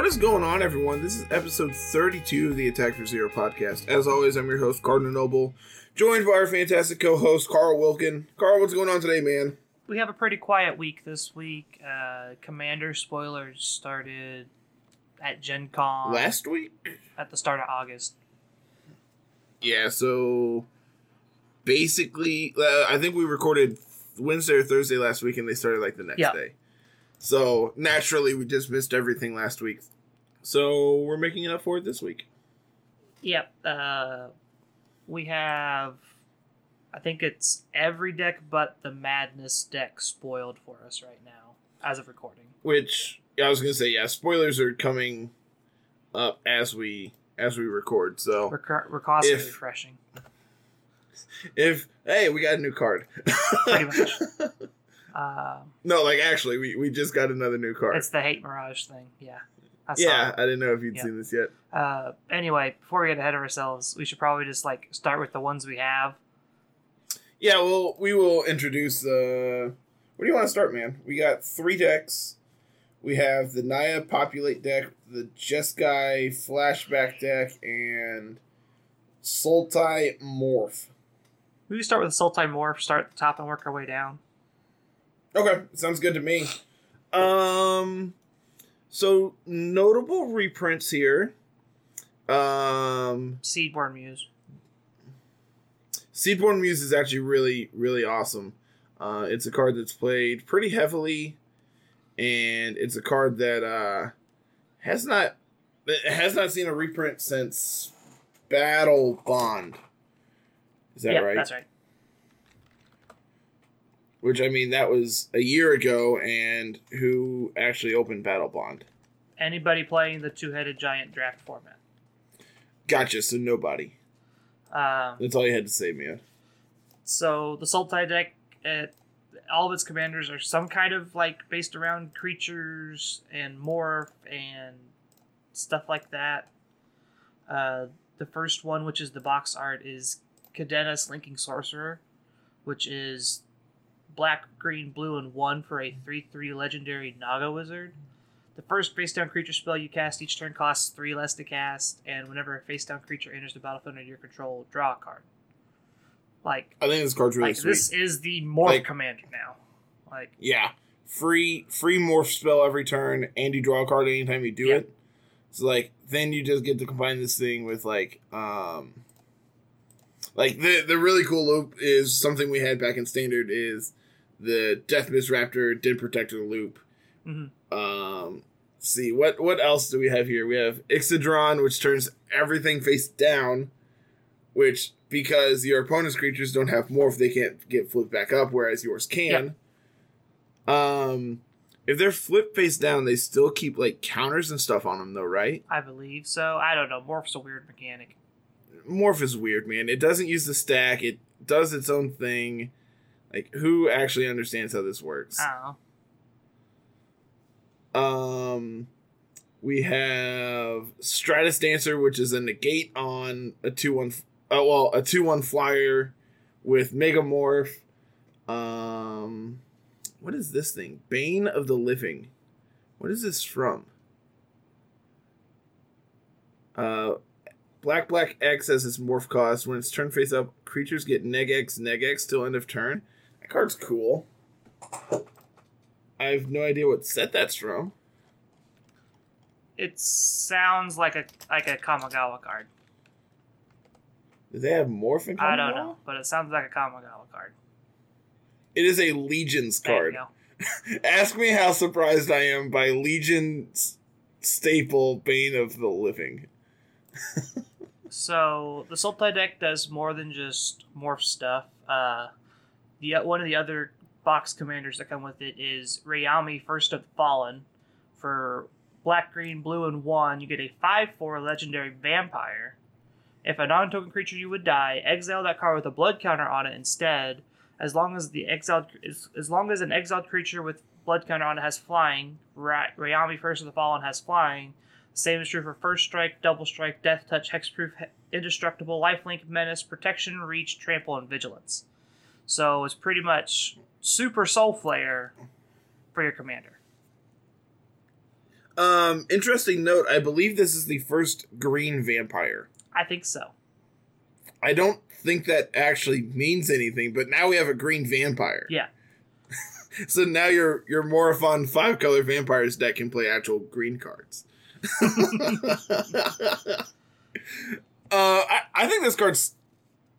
What is going on, everyone? This is episode 32 of the Attack for Zero podcast. As always, I'm your host, Cardinal Noble, joined by our fantastic co host, Carl Wilkin. Carl, what's going on today, man? We have a pretty quiet week this week. Uh, Commander spoilers started at Gen Con Last week? at the start of August. Yeah, so basically, uh, I think we recorded Wednesday or Thursday last week, and they started like the next Yeah. day. So naturally, we just missed everything last week. So we're making it up for it this week. Yep. Uh, we have, I think it's every deck but the Madness deck spoiled for us right now as of recording. Which I was gonna say, yeah, spoilers are coming up as we as we record. So We're, constantly If- refreshing. if hey, we got a new card. Pretty much. Uh, no, like actually, we, we just got another new card. it's the Hate Mirage thing. Yeah. I yeah. I didn't know if you'd Yeah. seen this yet. Uh, anyway, before we get ahead of ourselves, we should probably just like start with the ones we have. Yeah, well, we will introduce the. Where do you want to start, man? We got three decks. We have the Naya Populate deck, the Jeskai Flashback deck, and Sultai Morph. We can start with the Sultai Morph, start at the top and work our way down. Okay, sounds good to me. Um, so notable reprints here. Um, Seedborn Muse. Seedborn Muse is actually really, really awesome. Uh, it's a card that's played pretty heavily, and it's a card that uh, has not has not seen a reprint since Battle Bond. Is that Yep, right? That's right. Which I mean, that was a year ago, and who actually opened Battle Bond? Anybody playing the two-headed giant draft format. Gotcha. So nobody. Um, That's all you had to say, man. so the Sultai deck, it, all of its commanders are some kind of like based around creatures and morph and stuff like that. Uh, the first one, which is the box art, is Kadena Slinking Sorcerer, which is black, green, blue, and one for a 3 3 legendary Naga Wizard. The first face down creature spell you cast each turn costs 3 less to cast, and whenever a face down creature enters the battlefield under your control, draw a card. Like, I think this card's really like sweet. this is the morph Like- commander now. Like, Yeah. Free free morph spell every turn and you draw a card anytime you do Yeah. it. So like then you just get to combine this thing with like um like the the really cool loop is something we had back in standard is the Death Mist Raptor protect the loop. Mhm. Um see what what else do we have here? We have Ixidron which turns everything face down which because your opponent's creatures don't have morph they can't get flipped back up whereas yours can. Um, if they're flipped face down, they still keep like counters and stuff on them, though, right? I believe so. I don't know. Morph's a weird mechanic. Morph is weird, man. It doesn't use the stack. It does its own thing. Like, who actually understands how this works? I don't know. Um, we have Stratus Dancer, which is a negate on a two one. Oh well, a two one flyer with Megamorph. Um, what is this thing? Bane of the Living. What is this from? Uh, Black Black X as its morph cost. When it's turn face up, creatures get neg X neg X till end of turn. That card's cool. I have no idea what set that's from. It sounds like a like a Kamigawa card. Do they have morph in I don't know, but it sounds like a Kamigawa card. It is a Legion's card. Ask me how surprised I am by Legion's staple Bane of the Living. So the Sultai deck does more than just morph stuff. Uh, the one of the other box commanders that come with it is Rayami, First of the Fallen. For black, green, blue, and one, you get a five-four legendary vampire. If a non-token creature you would die, exile that card with a blood counter on it instead. As long as the exiled, as, as long as an exiled creature with blood counter on it has flying, Ra- Rayami First of the Fallen has flying. Same is true for First Strike, Double Strike, Death Touch, Hexproof, he- Indestructible, Lifelink, Menace, Protection, Reach, Trample, and Vigilance. So it's pretty much Super Soulflayer for your commander. Um, interesting note. I believe this is the first green vampire. I think so. I don't think that actually means anything, but now we have a green vampire. Yeah. so now your your Morophon five color vampires deck can play actual green cards. uh, I, I think this card's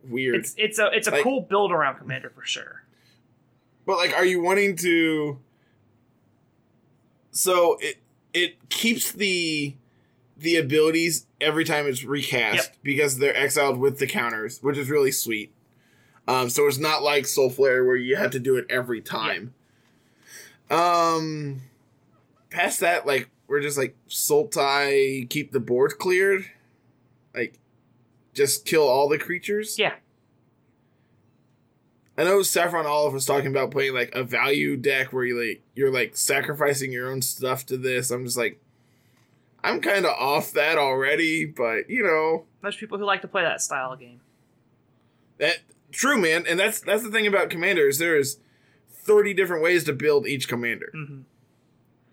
weird. It's it's a it's a Like- cool build around commander for sure. But like, are you wanting to? So it it keeps the the abilities every time it's recast Yep. because they're exiled with the counters, which is really sweet. Um, so it's not like Soulflayer where you have to do it every time. Um, past that, like we're just like Sultai, keep the board cleared, like just kill all the creatures. Yeah. I know Saffron Olive was talking about playing like a value deck where you like you're like sacrificing your own stuff to this. I'm just like I'm kind of off that already, but you know, There's people who like to play that style of game. that true man, and that's that's the thing about commanders. There's 30 different ways to build each commander. hmm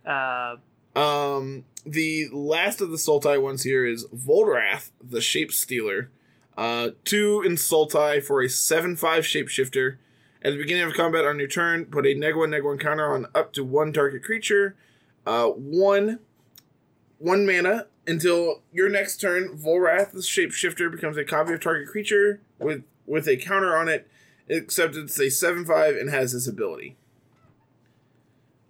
Uh, Um the last of the Sultai ones here is Volrath, the Shape Stealer. Uh, two in Sultai for a 7 5 shapeshifter. At the beginning of combat on your turn, put a neg 1 neg 1 counter on up to one target creature. Uh, one, one mana until your next turn. Volrath, the shapeshifter, becomes a copy of target creature with, with a counter on it, except it's a 7 5 and has this ability.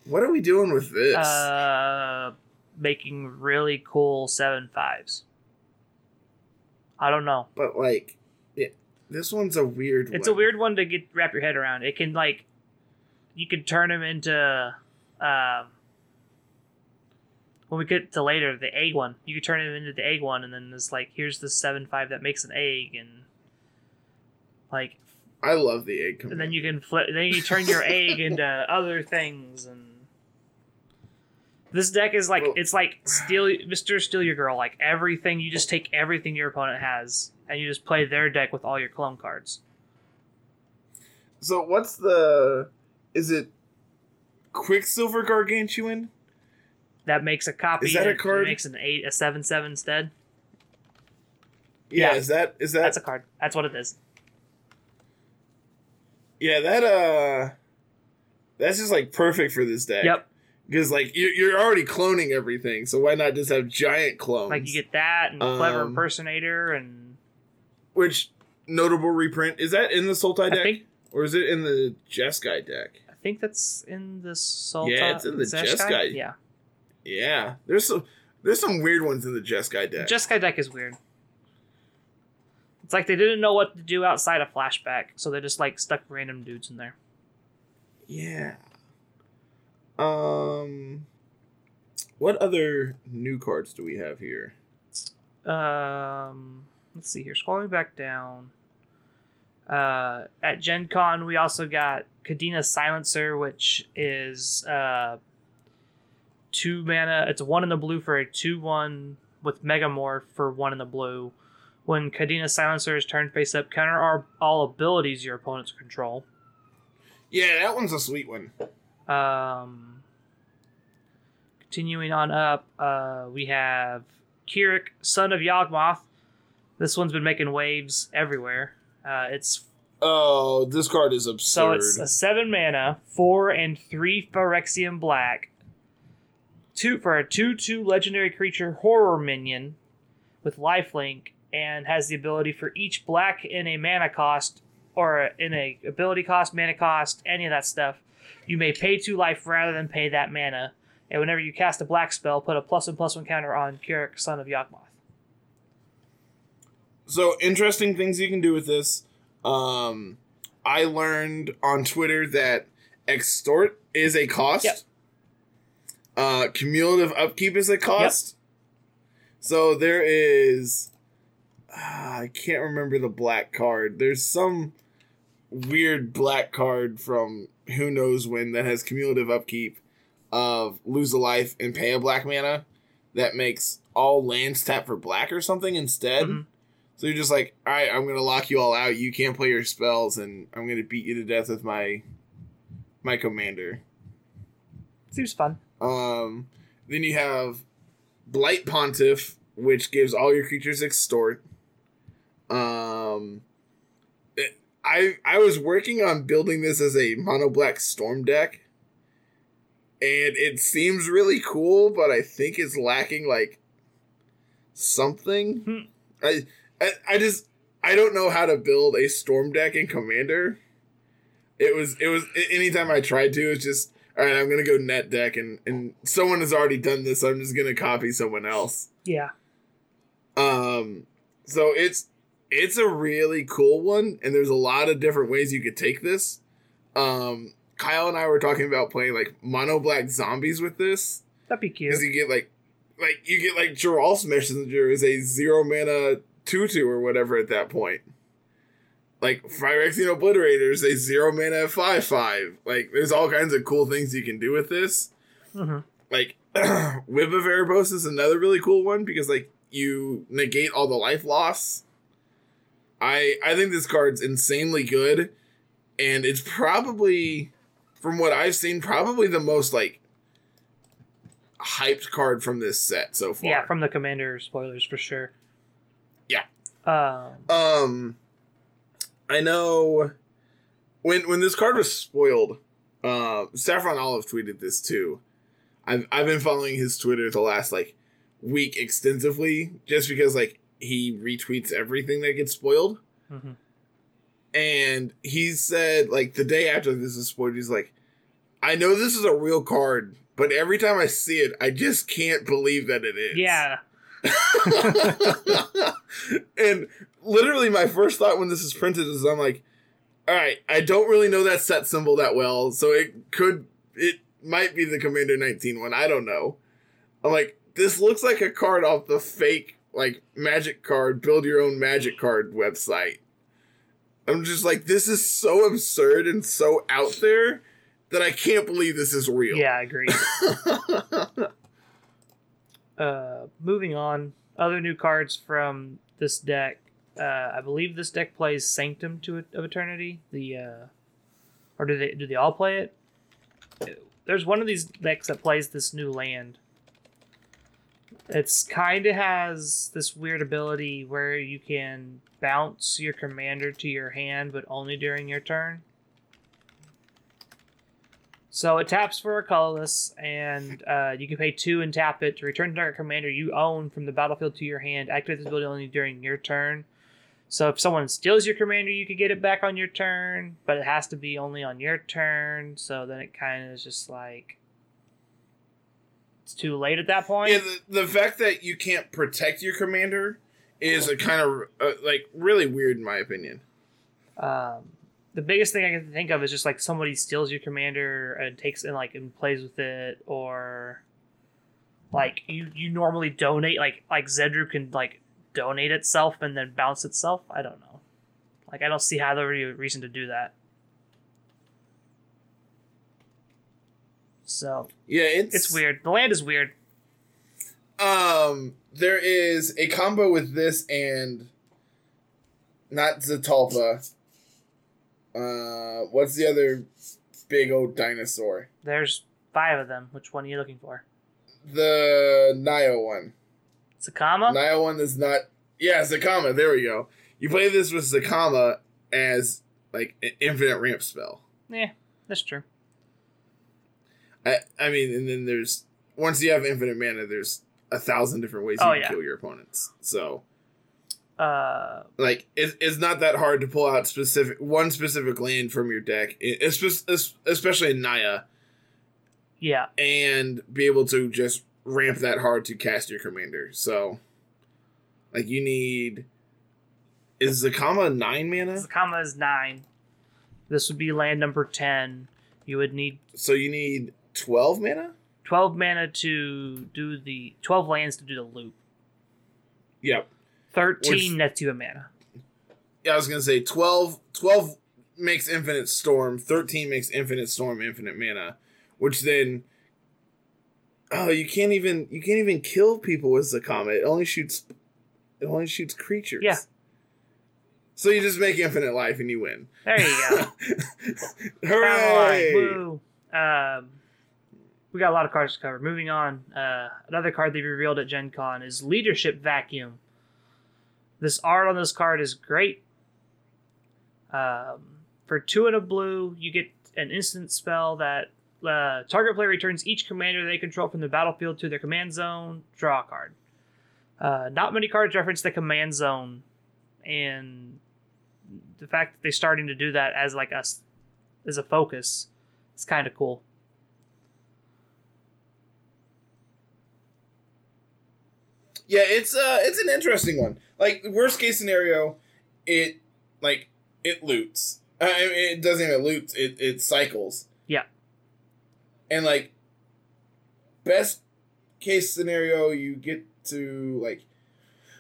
What are we doing with this? uh, making really cool seven fives. I don't know. but like it, this one's a weird It's a weird one to get wrap your head around. It can like, you can turn them into, um, when we get to later the egg one, you could turn him into the egg one, and then it's like here's the seven five that makes an egg, and like I love the egg and then you can flip. Then you turn your egg into other things, and this deck is like it's like steal Mister Steal Your Girl. Like everything, you just take everything your opponent has, and you just play their deck with all your clone cards. so what's the is it Quicksilver Gargantuan? That makes a copy. Is that a and it card? Makes an eight, a seven, seven instead. Yeah, Yeah. is that is that That's a card. That's what it is. yeah that uh that's just like perfect for this deck. Yep. Because like you're, you're already cloning everything, so why not just have giant clones? Like you get that and clever Um, impersonator and which notable reprint is that in the Sultai deck think or is it in the Jeskai deck? I think that's in the Sultai. Yeah, it's in the Jeskai. Yeah, Yeah, there's some there's some weird ones in the Jeskai deck. Jeskai deck is weird. It's like they didn't know what to do outside of flashback, so they just like stuck random dudes in there. Yeah. Um what other new cards do we have here? Um, let's see here. Scrolling back down. Uh, at Gen Con, we also got Kadena Silencer, which is uh, two mana. It's one in the blue for a 2 1 with Megamorph for one in the blue. When Kadena Silencer is turned face up, counter all- all abilities your opponents control. Yeah, that one's a sweet one. Um, continuing on up, uh, we have K'rrik, son of Yawgmoth. This one's been making waves everywhere. Uh, it's Oh, this card is absurd. so it's a seven mana, four and three Phyrexian black, two for a two-two legendary creature horror minion with lifelink, and has the ability for each black in a mana cost or in a ability cost, mana cost, any of that stuff. You may pay two life rather than pay that mana. And whenever you cast a black spell, put a plus one plus one counter on K'rrik, son of Yawgmoth. so interesting things you can do with this. Um I learned on Twitter that extort is a cost. Yep. Uh cumulative upkeep is a cost. Yep. So there is ah, I can't remember the black card. There's some weird black card from who knows when that has cumulative upkeep of lose a life and pay a black mana that makes all lands tap for black or something instead. Mhm. So you're just like, all right, I'm gonna lock you all out. You can't play your spells, and I'm gonna beat you to death with my my commander. Seems fun. Um, then you have Blight Pontiff, which gives all your creatures extort. Um, it- I I was working on building this as a mono black storm deck, and it seems really cool, but I think it's lacking like something. Hmm. I, I I just I don't know how to build a storm deck in Commander. It was it was anytime I tried to, it's just all right. I'm gonna go net deck, and and someone has already done this. So I'm just gonna copy someone else. Yeah. Um, so it's it's a really cool one, and there's a lot of different ways you could take this. Um, Kyle and I were talking about playing like mono black zombies with this That'd be cute. because you get like like you get like Geralf's Messenger is a zero mana two or whatever at that point. Like Phyrexian Obliterator is a zero mana five five. Like there's all kinds of cool things you can do with this. hmm Like Whip of Erebos is another really cool one because like you negate all the life loss. I I think this card's insanely good, and it's probably, from what I've seen, probably the most like hyped card from this set so far. Yeah, from the commander spoilers for sure. Yeah. Um, Um, I know when when this card was spoiled, uh, Saffron Olive tweeted this too. I've I've been following his Twitter the last like week extensively, just because like he retweets everything that gets spoiled. mhm. And he said like the day after this is spoiled, he's like, I know this is a real card, but every time I see it, I just can't believe that it is. Yeah. and literally, my first thought when this is printed is I'm like, all right, I don't really know that set symbol that well, so it could, it might be the Commander 19 one. I don't know. I'm like, this looks like a card off the fake, like, magic card, build your own magic card website. I'm just like, this is so absurd and so out there that I can't believe this is real. Yeah, I agree. uh, moving on, other new cards from this deck. Uh, I believe this deck plays Sanctum to of Eternity. The uh, or do they do they all play it? There's one of these decks that plays this new land. It's kind of has this weird ability where you can bounce your commander to your hand, but only during your turn. So it taps for a colorless, and uh, you can pay two and tap it to return target commander you own from the battlefield to your hand. Activate this ability only during your turn. So if someone steals your commander, you could get it back on your turn, but it has to be only on your turn. So then it kind of is just like it's too late at that point. Yeah, the, the fact that you can't protect your commander is a kind of uh, like really weird in my opinion. Um, the biggest thing I can think of is just like somebody steals your commander and takes and like and plays with it, or like you you normally donate like like Zedruu can like donate itself and then bounce itself. I don't know. Like I don't see how there would be a reason to do that. So Yeah, it's it's weird. The land is weird. Um, there is a combo with this and not Zetalpa. Uh, what's the other big old dinosaur? There's five of them. Which one are you looking for? The Naya one. Zacama? Naya one is not. Yeah, Zacama. There we go. You play this with Zacama as like an infinite ramp spell. Yeah, that's true. I I mean, and then there's once you have infinite mana, there's a thousand different ways you Oh, can yeah. kill your opponents. So Uh, like it, it's not that hard to pull out specific one specific land from your deck, espe- especially in Naya, yeah. and be able to just ramp that hard to cast your commander. So, like you need is Zacama nine mana, Zacama is nine. This would be land number ten. You would need so you need twelve mana. twelve mana to do the twelve lands to do the loop. Yep. Thirteen Which- nets you a mana. Yeah, I was gonna say 12, 12 makes infinite storm, thirteen makes infinite storm, infinite mana, which then oh you can't even you can't even kill people with the comet. It only shoots it only shoots creatures. Yeah. So you just make infinite life and you win. There you go. Hooray! Woo. Um, we got a lot of cards to cover. Moving on, uh, another card they revealed at Gen Con is Leadership Vacuum. This art on this card is great. Um, for two and a blue, you get an instant spell that uh, target player returns each commander they control from the battlefield to their command zone. Draw a card. Uh, not many cards reference the command zone, and the fact that they're starting to do that as like us as a focus is kind of cool. Yeah, it's uh it's an interesting one. Like worst case scenario, it like it loots. I mean, it doesn't even loot. It it cycles. Yeah. And like best case scenario, you get to like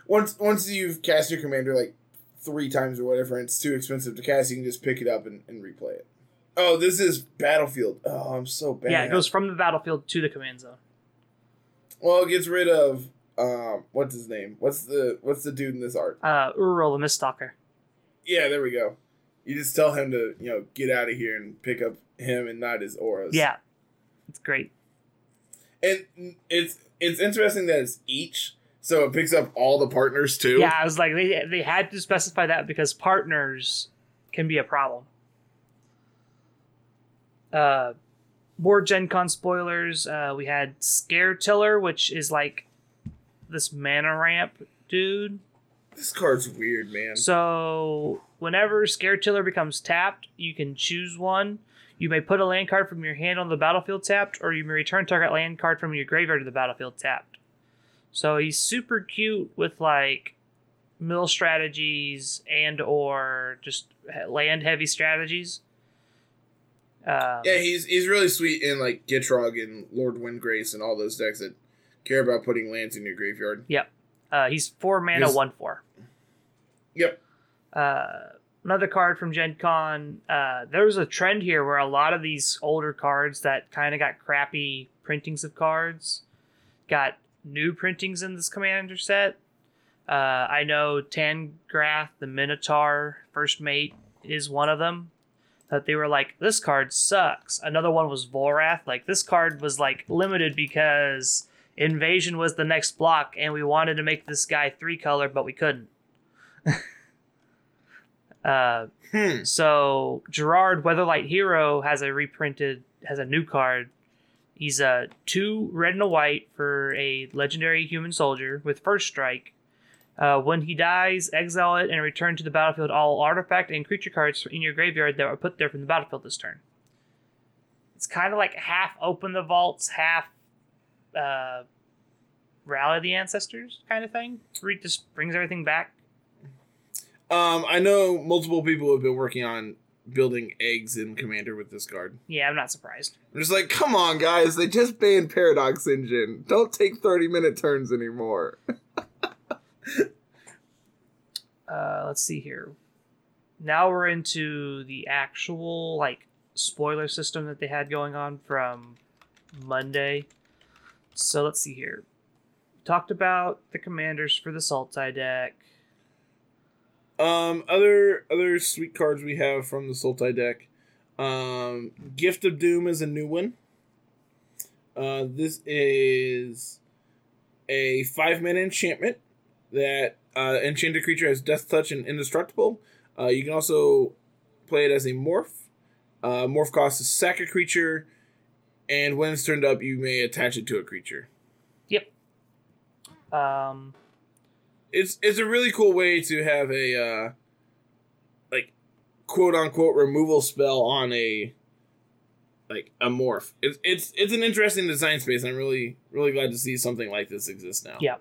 once once you've cast your commander like three times or whatever, and it's too expensive to cast, you can just pick it up and, and replay it. Oh, this is battlefield. Oh, I'm so bad. Yeah, it goes from the battlefield to the command zone. Well, it gets rid of um what's his name? What's the what's the dude in this art? Uh, Uril the Miststalker. Yeah, there we go. You just tell him to, you know, get out of here and pick up him and not his auras. Yeah, it's great. And it's it's interesting that it's each, so it picks up all the partners too. Yeah, I was like, they they had to specify that because partners can be a problem. Uh, more Gen Con spoilers. Uh, we had Scare Tiller, which is like this mana ramp dude. This card's weird, man. So whenever Scare Tiller becomes tapped, you can choose one. You may put a land card from your hand on the battlefield tapped, or you may return target land card from your graveyard to the battlefield tapped. So he's super cute with like mill strategies and or just land heavy strategies. Um, yeah, he's he's really sweet in like Gitrog and Lord Windgrace and all those decks that care about putting lands in your graveyard. Yep. Uh, he's four mana, Yes. one four. Yep. uh, another card from Gen Con. Uh, there was a trend here where a lot of these older cards that kind of got crappy printings of cards got new printings in this commander set. Uh, I know Tahngarth, the Minotaur first mate, is one of them. That they were like, this card sucks. Another one was Volrath. Like, this card was like limited because Invasion was the next block, and we wanted to make this guy three color, but we couldn't. uh, Hmm. so Gerrard Weatherlight Hero has a reprinted has a new card. He's a two red and a white for a legendary human soldier with first strike. Uh, when he dies, exile it and return to the battlefield all artifact and creature cards in your graveyard that were put there from the battlefield this turn. It's kind of like half open the vaults, half uh, rally the ancestors kind of thing. Re- just brings everything back. Um, I know multiple people have been working on building eggs in Commander with this card. Yeah, I'm not surprised. I'm just like, come on, guys! They just banned Paradox Engine. Don't take thirty minute turns anymore. uh, let's see here. Now we're into the actual like spoiler system that they had going on from Monday. So let's see here. Talked about the commanders for the Sultai deck. Um, other other sweet cards we have from the Sultai deck. Um, Gift of Doom is a new one. Uh, this is a five mana enchantment that uh, enchanted creature has Death Touch and Indestructible. Uh, you can also play it as a morph. Uh, morph costs is sack a creature, and when it's turned up, you may attach it to a creature. Yep. Um, it's it's a really cool way to have a uh like quote unquote removal spell on a like a morph. It's it's it's an interesting design space. I'm really really glad to see something like this exist now. Yeah.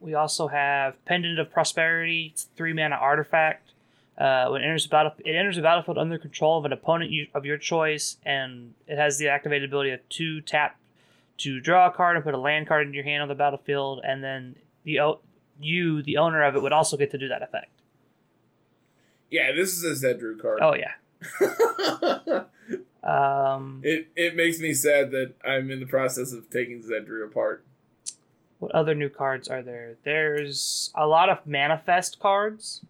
we also have Pendant of Prosperity. Three mana artifact. Uh, when it enters the battle, it enters the battlefield under control of an opponent you, of your choice, and it has the activated ability of two tap to draw a card and put a land card in your hand on the battlefield, and then the o- you, the owner of it, would also get to do that effect. Yeah, this is a Zedruu card. Oh yeah. Um, it it makes me sad that I'm in the process of taking Zedruu apart. what other new cards are there? There's a lot of manifest cards,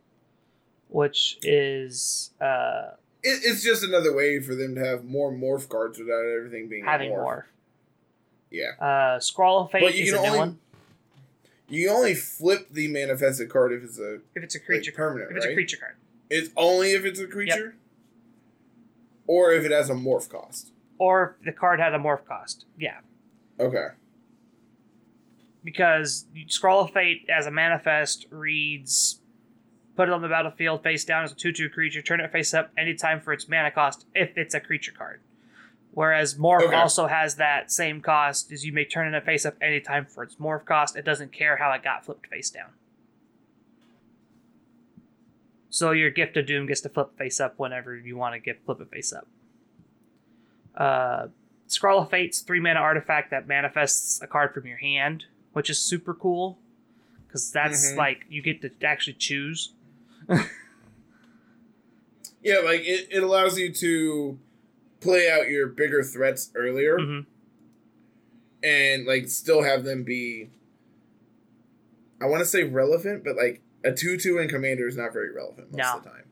which is uh, It, it's just another way for them to have more morph cards without everything being having morph. more. Yeah. Uh, Scroll of Fate But you is can only- one. You only flip the manifested card if it's a If it's a like, creature, permanent, if it's right? a creature card, It's only if it's a creature, or if it has a morph cost. or if the card had a morph cost. Yeah, Okay. because Scroll of Fate as a manifest reads put it on the battlefield face down as a 2 2 creature, turn it face up anytime for its mana cost if it's a creature card. Whereas Morph Okay. also has that same cost, is you may turn it face up anytime for its Morph cost. It doesn't care how it got flipped face down. So your Gift of Doom gets to flip face up whenever you want to get flip it face up. Uh, Scroll of Fate's three mana artifact that manifests a card from your hand, which is super cool. Because that's Mhm. like you get to actually choose. Yeah, like it, it allows you to play out your bigger threats earlier hmm and like still have them be I want to say relevant, but like a 2-2 in commander is not very relevant most No. of the time.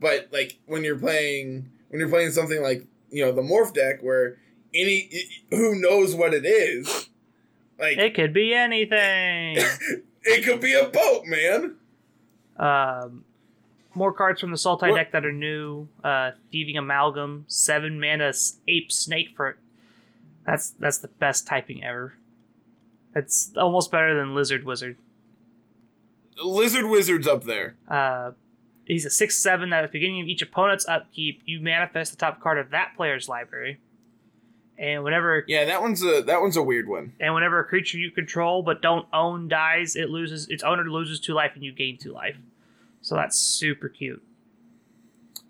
But like when you're playing when you're playing something like, you know, the morph deck where any who knows what it is, like It could be anything. it could be a boat, man. Um, more cards from the Sultai deck that are new. Uh, Thieving Amalgam, seven mana ape snake for. That's that's the best typing ever. It's almost better than Lizard Wizard. Lizard Wizard's up there. Uh, he's a six seven that at the beginning of each opponent's upkeep, you manifest the top card of that player's library, and whenever Yeah, that one's a that one's a weird one. and whenever a creature you control but don't own dies, it loses its owner loses two life and you gain two life. So that's super cute.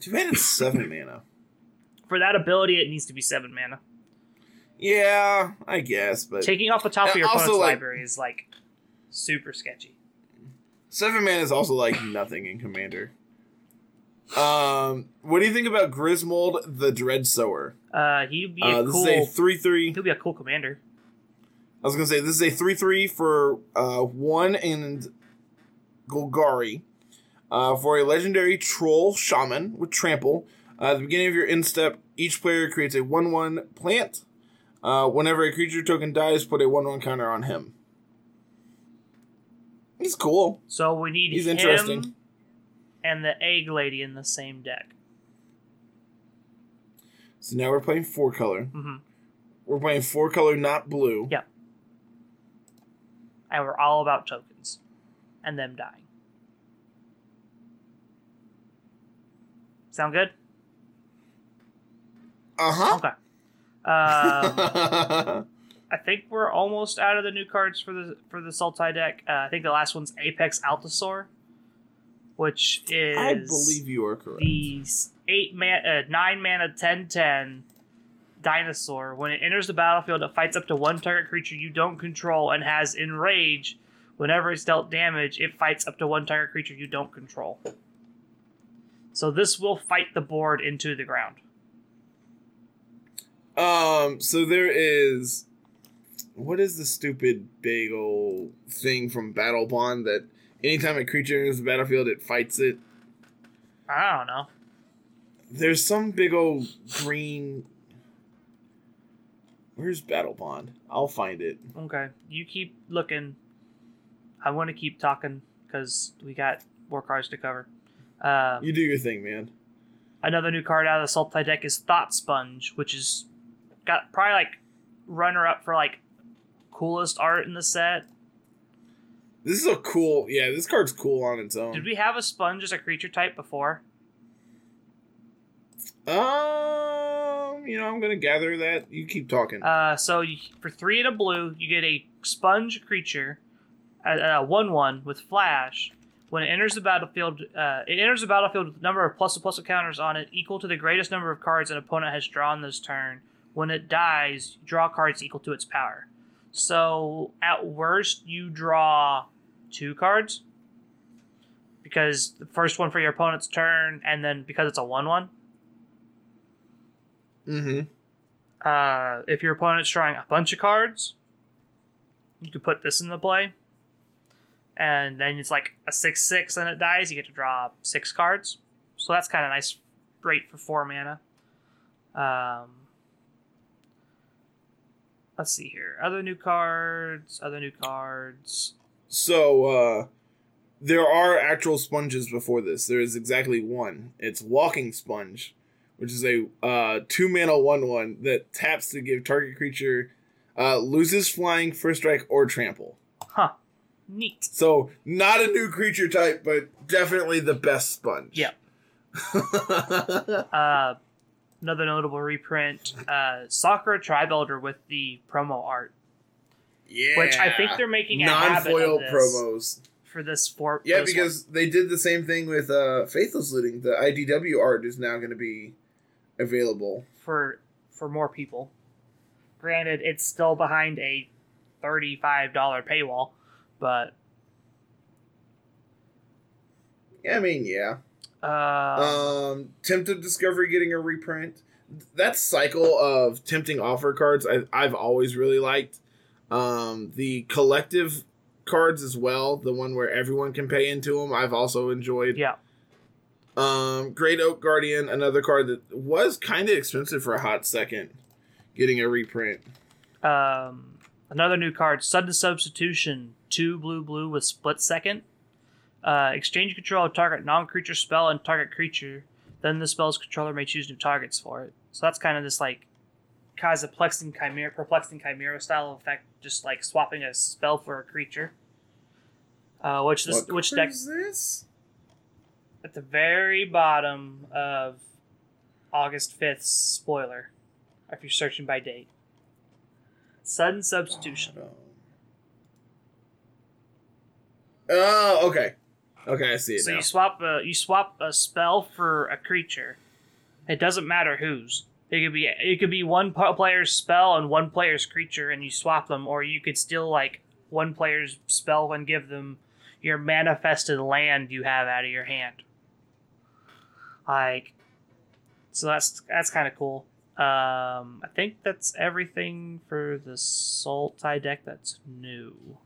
Too bad it's seven mana. For that ability, it needs to be seven mana. Yeah, I guess, but Taking off the top of your opponent's like- library is like super sketchy. seven mana is also like nothing in commander. Um, what do you think about Grismold the Dread Sower? Uh, he'd be a Uh, this cool. is a three three. he'll be a cool commander. I was gonna say this is a three three for uh one and Golgari. Uh, for a legendary troll shaman with trample. Uh, at the beginning of your end step, each player creates a one one plant. Uh, whenever a creature token dies, put a one one counter on him. He's cool. So we need He's him interesting. and the egg lady in the same deck. So now we're playing four color. Mm-hmm. We're playing four color, not blue. Yeah. And we're all about tokens and them dying. Sound good? Uh huh. Okay. Um, I think we're almost out of the new cards for the for the Sultai deck. Uh, I think the last one's Apex Altisaur, which is I believe you are correct. the eight man, uh, nine mana, 10-10 dinosaur. When it enters the battlefield, it fights up to one target creature you don't control and has enrage. Whenever it's dealt damage, it fights up to one target creature you don't control. So this will fight the board into the ground. Um, so there is what is the stupid big old thing from Battle Bond that anytime a creature enters the battlefield it fights it? I don't know. There's some big old green Where's Battle Bond? I'll find it. Okay, you keep looking. I want to keep talking because we got more cards to cover. Uh, You do your thing, man. another new card out of the Sultai deck is Thought Sponge, which is got probably like runner up for like coolest art in the set. This is a cool yeah, this card's cool on its own. Did we have a sponge as a creature type before? Um you know, I'm gonna gather that. You keep talking. Uh, so you, for three and a blue, you get a sponge creature, a, a one-one with flash. When it enters the battlefield, uh, it enters the battlefield with a number of plus plus counters on it equal to the greatest number of cards an opponent has drawn this turn. When it dies, draw cards equal to its power. So at worst, you draw two cards because the first one for your opponent's turn, and then because it's a one-one. mm-hmm. Uh, if your opponent's drawing a bunch of cards, you could put this in the play. And then it's like a 6 6 and it dies. You get to draw six cards. So that's kind of nice great for four mana. Um, let's see here. Other new cards. Other new cards. So uh there are actual sponges before this. There is exactly one. It's Walking Sponge, which is a uh two mana one one that taps to give target creature uh loses flying, first strike, or trample. Huh. Neat. So not a new creature type, but definitely the best sponge. Yeah. Uh, another notable reprint. Uh, Sakura Tribe Elder with the promo art, yeah. which I think they're making a non-foil promos. for this for Yeah, this because they did the same thing with uh Faithless Looting. The IDW art is now going to be available. for for more people. Granted, it's still behind a thirty-five dollar paywall, but Yeah, I mean, yeah. uh, Um, Tempted Discovery getting a reprint. That cycle of tempting offer cards, I, I've always really liked. Um, the collective cards as well, the one where everyone can pay into them, I've also enjoyed. yeah, Um, Great Oak Guardian, another card that was kind of expensive for a hot second, getting a reprint. um, another new card, sudden substitution, two blue blue with split second. Uh, exchange control of target non-creature spell and target creature. Then the spell's controller may choose new targets for it. So that's kind of this like kind of perplexing chimera, perplexing chimera style effect, just like swapping a spell for a creature. Uh, which this What which deck is this? at the very bottom of August fifth spoiler, if you're searching by date. Sudden substitution. Oh, okay. Okay, I see it So now. you swap a you swap a spell for a creature. It doesn't matter whose. It could be it could be one player's spell and one player's creature, and you swap them, or you could steal like one player's spell and give them your manifested land you have out of your hand. Like, so that's that's kind of cool. Um, I think that's everything for the Sultai deck that's new.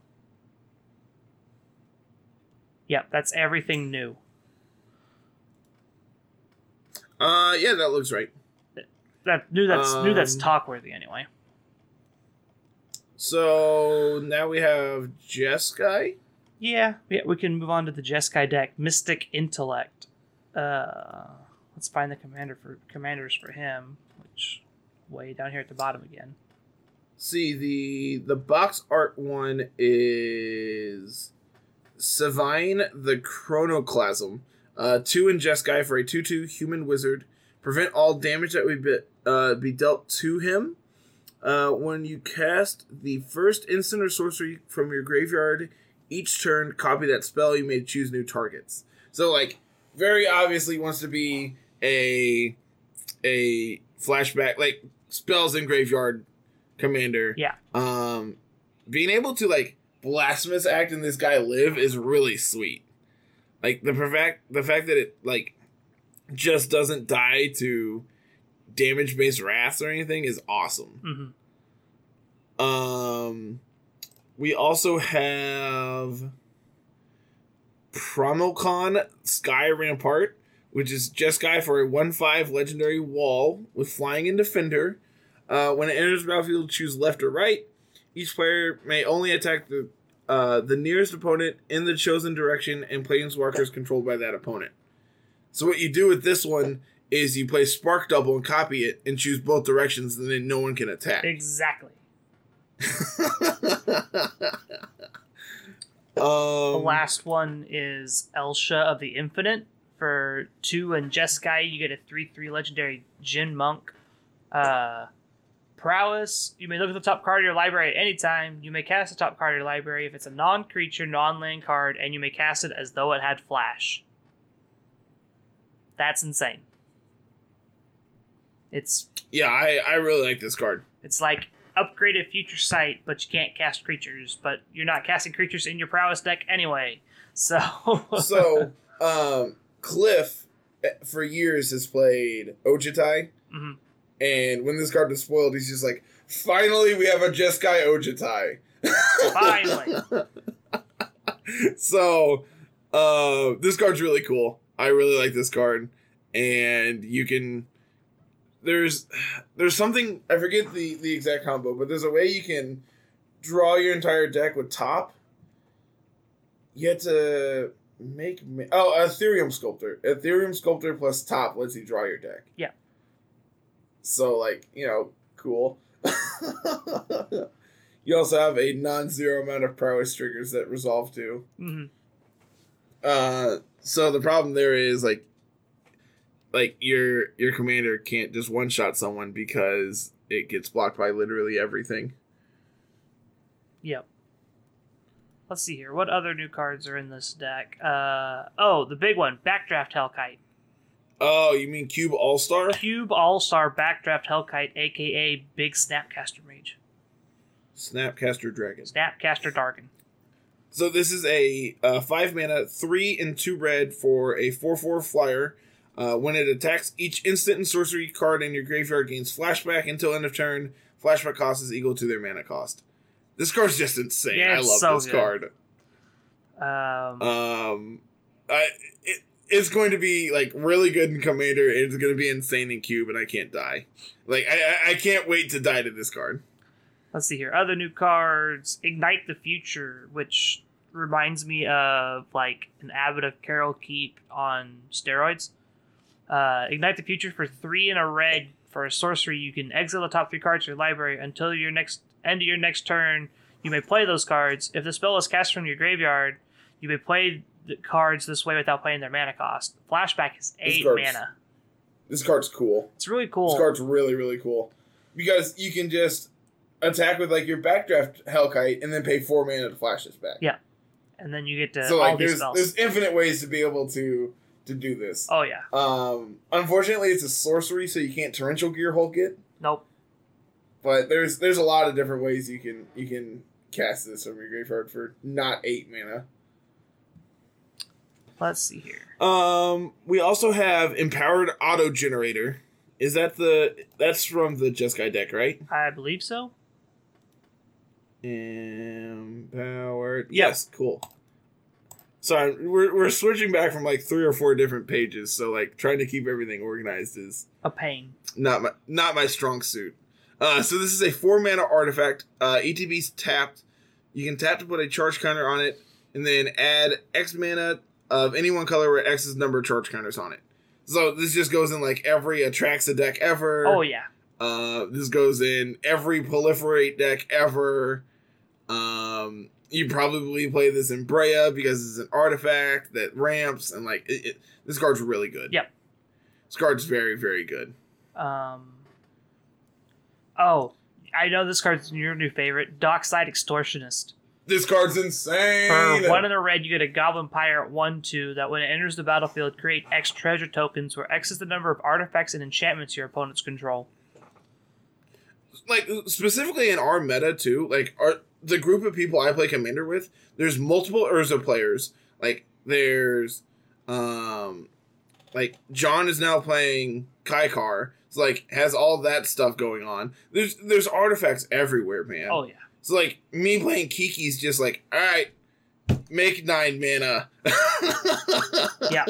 Yep, that's everything new. Uh, yeah, that looks right. That new that's new that's Um, talk worthy anyway. So now we have Jeskai. Yeah, yeah, we can move on to the Jeskai deck, Mystic Intellect. Uh, let's find the commander for commanders for him, way down here at the bottom again. See the the box art one is Sevinne the Chronoclasm. Uh, two in guy for a two-two human wizard. Prevent all damage that would be uh, be dealt to him. Uh, when you cast the first instant or sorcery from your graveyard each turn, copy that spell. You may choose new targets. So, like, very obviously wants to be a a flashback, like spells in graveyard commander. Yeah. Um, being able to like blasphemous act and this guy live is really sweet. Like the fact the fact that it like just doesn't die to damage based wraths or anything is awesome. hmm Um, we also have Pramikon Sky Rampart, which is just guy for a 1 5 legendary wall with flying and defender. Uh, when it enters the battlefield, choose left or right. Each player may only attack the uh, the nearest opponent in the chosen direction and planeswalkers controlled by that opponent. So what you do with this one is you play Spark Double and copy it and choose both directions, and then no one can attack. Exactly. um, The last one is Elsha of the Infinite. For two and Jeskai, you get a 3 3 legendary Djinn Monk. Uh, prowess, you may look at the top card of your library at any time. You may cast the top card of your library if it's a non creature, non land card, and you may cast it as though it had flash. That's insane. It's Yeah, I, I really like this card. it's like upgraded future sight, but you can't cast creatures. But you're not casting creatures in your prowess deck anyway. So So, um, Cliff eh, for years has played Ojutai, Mhm. and when this card was spoiled, he's just like, finally we have a Jeskai Ojutai. Finally. so, uh, this card's really cool. I really like this card, and you can. There's there's something I forget the the exact combo, but there's a way you can draw your entire deck with top. You have to make ma- oh Etherium Sculptor. Etherium Sculptor plus top lets you draw your deck. Yeah. So like you know cool. you also have a non-zero amount of prowess triggers that resolve too. hmm Uh, so the problem there is like, like your your commander can't just one shot someone because it gets blocked by literally everything. Yep. Let's see here. What other new cards are in this deck? Uh oh, the big one, Backdraft Hellkite. Oh, you mean Cube All Star? Cube All Star Backdraft Hellkite, aka Big Snapcaster Mage. Snapcaster Dragon. Snapcaster Dargon. So this is a uh, five mana, three and two red for a four four flyer. Uh, when it attacks, each instant and sorcery card in your graveyard gains flashback until end of turn. Flashback cost is equal to their mana cost. This card's just insane. Yeah, I love so this good. card. Um, Um, I it, it's going to be like really good in Commander. It's going to be insane in Cube, and I can't die. Like I, I- I can't wait to die to this card. let's see here. Other new cards: Ignite the Future, which reminds me of like an Abbot of Keral Keep on steroids. Uh, Ignite the Future for three and a red for a sorcery. You can exile the top three cards of your library until your next end of your next turn. You may play those cards. If the spell is cast from your graveyard, you may play the cards this way without paying their mana cost. Flashback is eight card's- mana. This card's cool. It's really cool. This card's really really cool because you can just attack with like your backdraft Hellkite and then pay four mana to flash this back. Yeah. and then you get to so all like these there's spells. there's infinite ways to be able to to do this. Oh yeah. Um, unfortunately, it's a sorcery, so you can't Torrential Gearhulk it. Nope. But there's there's a lot of different ways you can you can cast this from your graveyard for not eight mana. Let's see here. Um, we also have empowered auto generator. Is that the that's from the Jeskai deck, right? I believe so. Empowered. Yes, cool. Sorry, we're we're switching back from like three or four different pages, so like trying to keep everything organized is A pain. not my not my strong suit. Uh, so this is a four mana artifact. Uh, ETB's tapped. You can tap to put a charge counter on it, and then add X mana of any one color where X is number of charge counters on it. So this just goes in like every Atraxa deck ever. Oh yeah. Uh, this goes in every proliferate deck ever. Um, you probably play this in Breya because it's an artifact that ramps and like it, it, this card's really good. Yep. This card's very very good. Um. Oh, I know this card's your new favorite, Dockside Extortionist. This card's insane. For one in the red, you get a Goblin Pirate 1 2 that when it enters the battlefield, create X treasure tokens, where X is the number of artifacts and enchantments your opponents control. like specifically in our meta too. Like our the group of people I play commander with. There's multiple Urza players. Like there's, um, like John is now playing Kykar. It's like has all that stuff going on. There's there's artifacts everywhere, man. Oh, yeah. So like me playing Kiki's just like, all right, make nine mana. Yeah.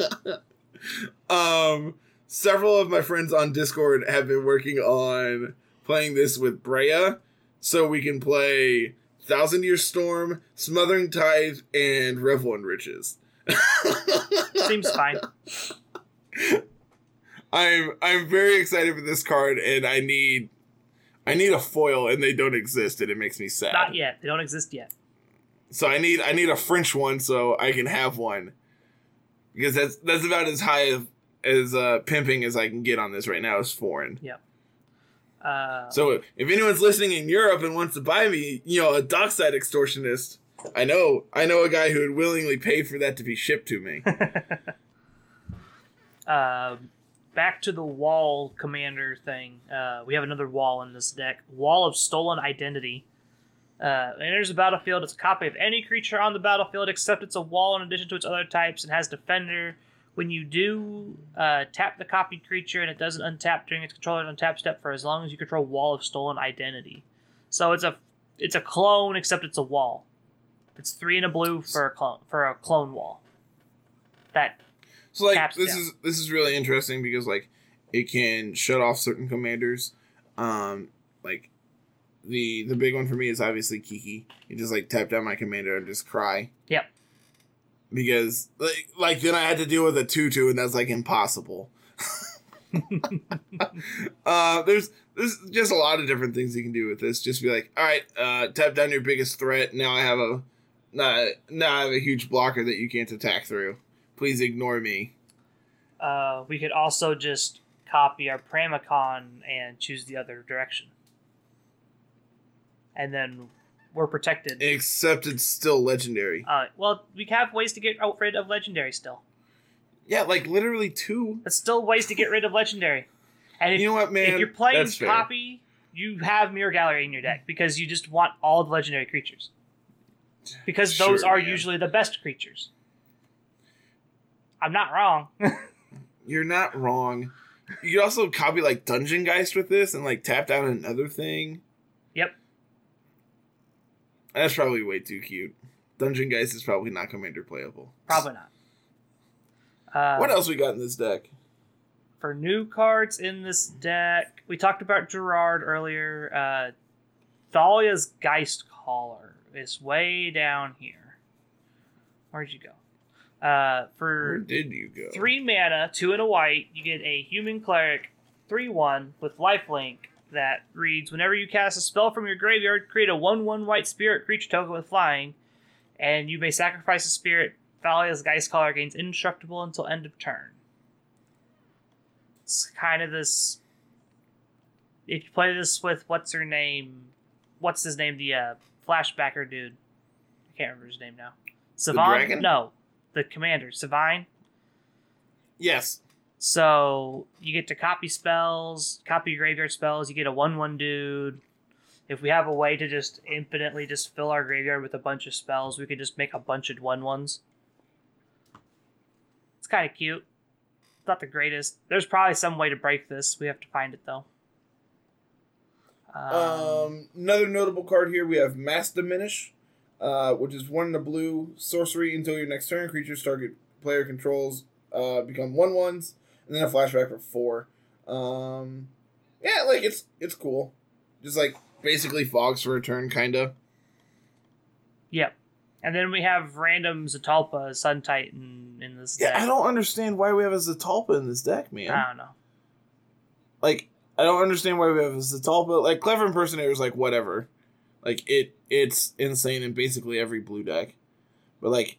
Um, several of my friends on Discord have been working on playing this with Breya, so we can play Thousand Year Storm, Smothering Tithe, and Revel in Riches. Seems fine. I'm I'm very excited for this card, and I need I need a foil, and they don't exist, and it makes me sad. Not yet. They don't exist yet. So I need I need a French one so I can have one. Because that's that's about as high of, as uh, pimping as I can get on this right now is foreign. Uh, So if anyone's listening in Europe and wants to buy me, you know, a dockside extortionist, I know I know a guy who would willingly pay for that to be shipped to me. um, back to the wall commander thing. Uh, we have another wall in this deck. Wall of Stolen Identity. Uh, enters the battlefield. It's a copy of any creature on the battlefield except it's a wall in addition to its other types and has defender. When you do uh, tap the copied creature and it doesn't untap during its controller's untap step for as long as you control Wall of Stolen Identity. So it's a it's a clone except it's a wall. It's three and a blue for a clone for a clone wall. That So like Taps this down. is this is really interesting because like it can shut off certain commanders. Um like the the big one for me is obviously Kiki. You just like tap down my commander and just cry. Yep. Because like like then I had to deal with a tutu and that's like impossible. uh there's there's just a lot of different things you can do with this. Just be like, all right, uh tap down your biggest threat. Now I have a now, now I have a huge blocker that you can't attack through. Please ignore me. Uh, we could also just copy our Pramikon and choose the other direction. And then we're protected. Except it's still legendary. Uh, well, we have ways to get rid of legendary still. Yeah, like literally two. There's still ways to get rid of legendary. And if, You know what, man? if you're playing copy, you have Mirror Gallery in your deck because you just want all the legendary creatures. Because those Sure, are man. usually the best creatures. I'm not wrong. You're not wrong. You could also copy like Dungeon Geist with this and like tap down another thing. Yep. That's probably way too cute. Dungeon Geist is probably not commander playable. Probably not. Uh, What else we got in this deck? for new cards in this deck, we talked about Gerrard earlier. Uh, Thalia's Geistcaller is way down here. Where'd you go? Uh, Where for did you go? three mana, two and a white, you get a human cleric, three one with lifelink that reads: Whenever you cast a spell from your graveyard, create a one one white spirit creature token with flying, and you may sacrifice a spirit. Thalia's Geistcaller gains indestructible until end of turn. It's kind of this. If you play this with what's her name, what's his name, the uh, flashbacker dude, I can't remember his name now. Dragon? No, the commander, Sevinne. Yes. So you get to copy spells, copy graveyard spells. You get a one-one dude. If we have a way to just infinitely just fill our graveyard with a bunch of spells, we could just make a bunch of one-ones. It's kind of cute. Not the greatest. There's probably some way to break this. We have to find it though. Um, Um, another notable card here we have Mass Diminish, uh, which is one in the blue sorcery until your next turn. Creatures target player controls uh, become one ones, and then a flashback for four. Um, yeah, like it's it's cool. Just like basically fogs for a turn, kinda. Yep. And then we have random Zetalpa Sun Titan in this Yeah, deck. I don't understand why we have a Zetalpa in this deck, man. I don't know. like I don't understand why we have a Zetalpa. Like clever impersonator is like whatever, like it it's insane in basically every blue deck, but like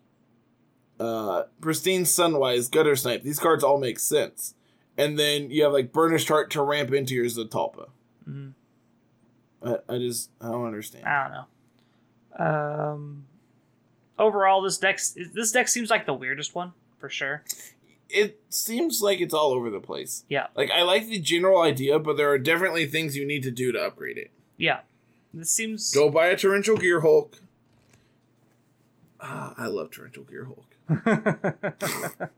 uh pristine Skywise gutter snipe these cards all make sense, and then you have like Burnished Hart to ramp into your Zetalpa. Mhm. I, I just I don't understand. I don't know. Um, overall, this deck this deck seems like the weirdest one for sure. It seems like it's all over the place. Yeah. Like I like the general idea, but there are definitely things you need to do to upgrade it. Yeah, this seems. Go buy a Torrential Gearhulk. Ah, I love Torrential Gearhulk.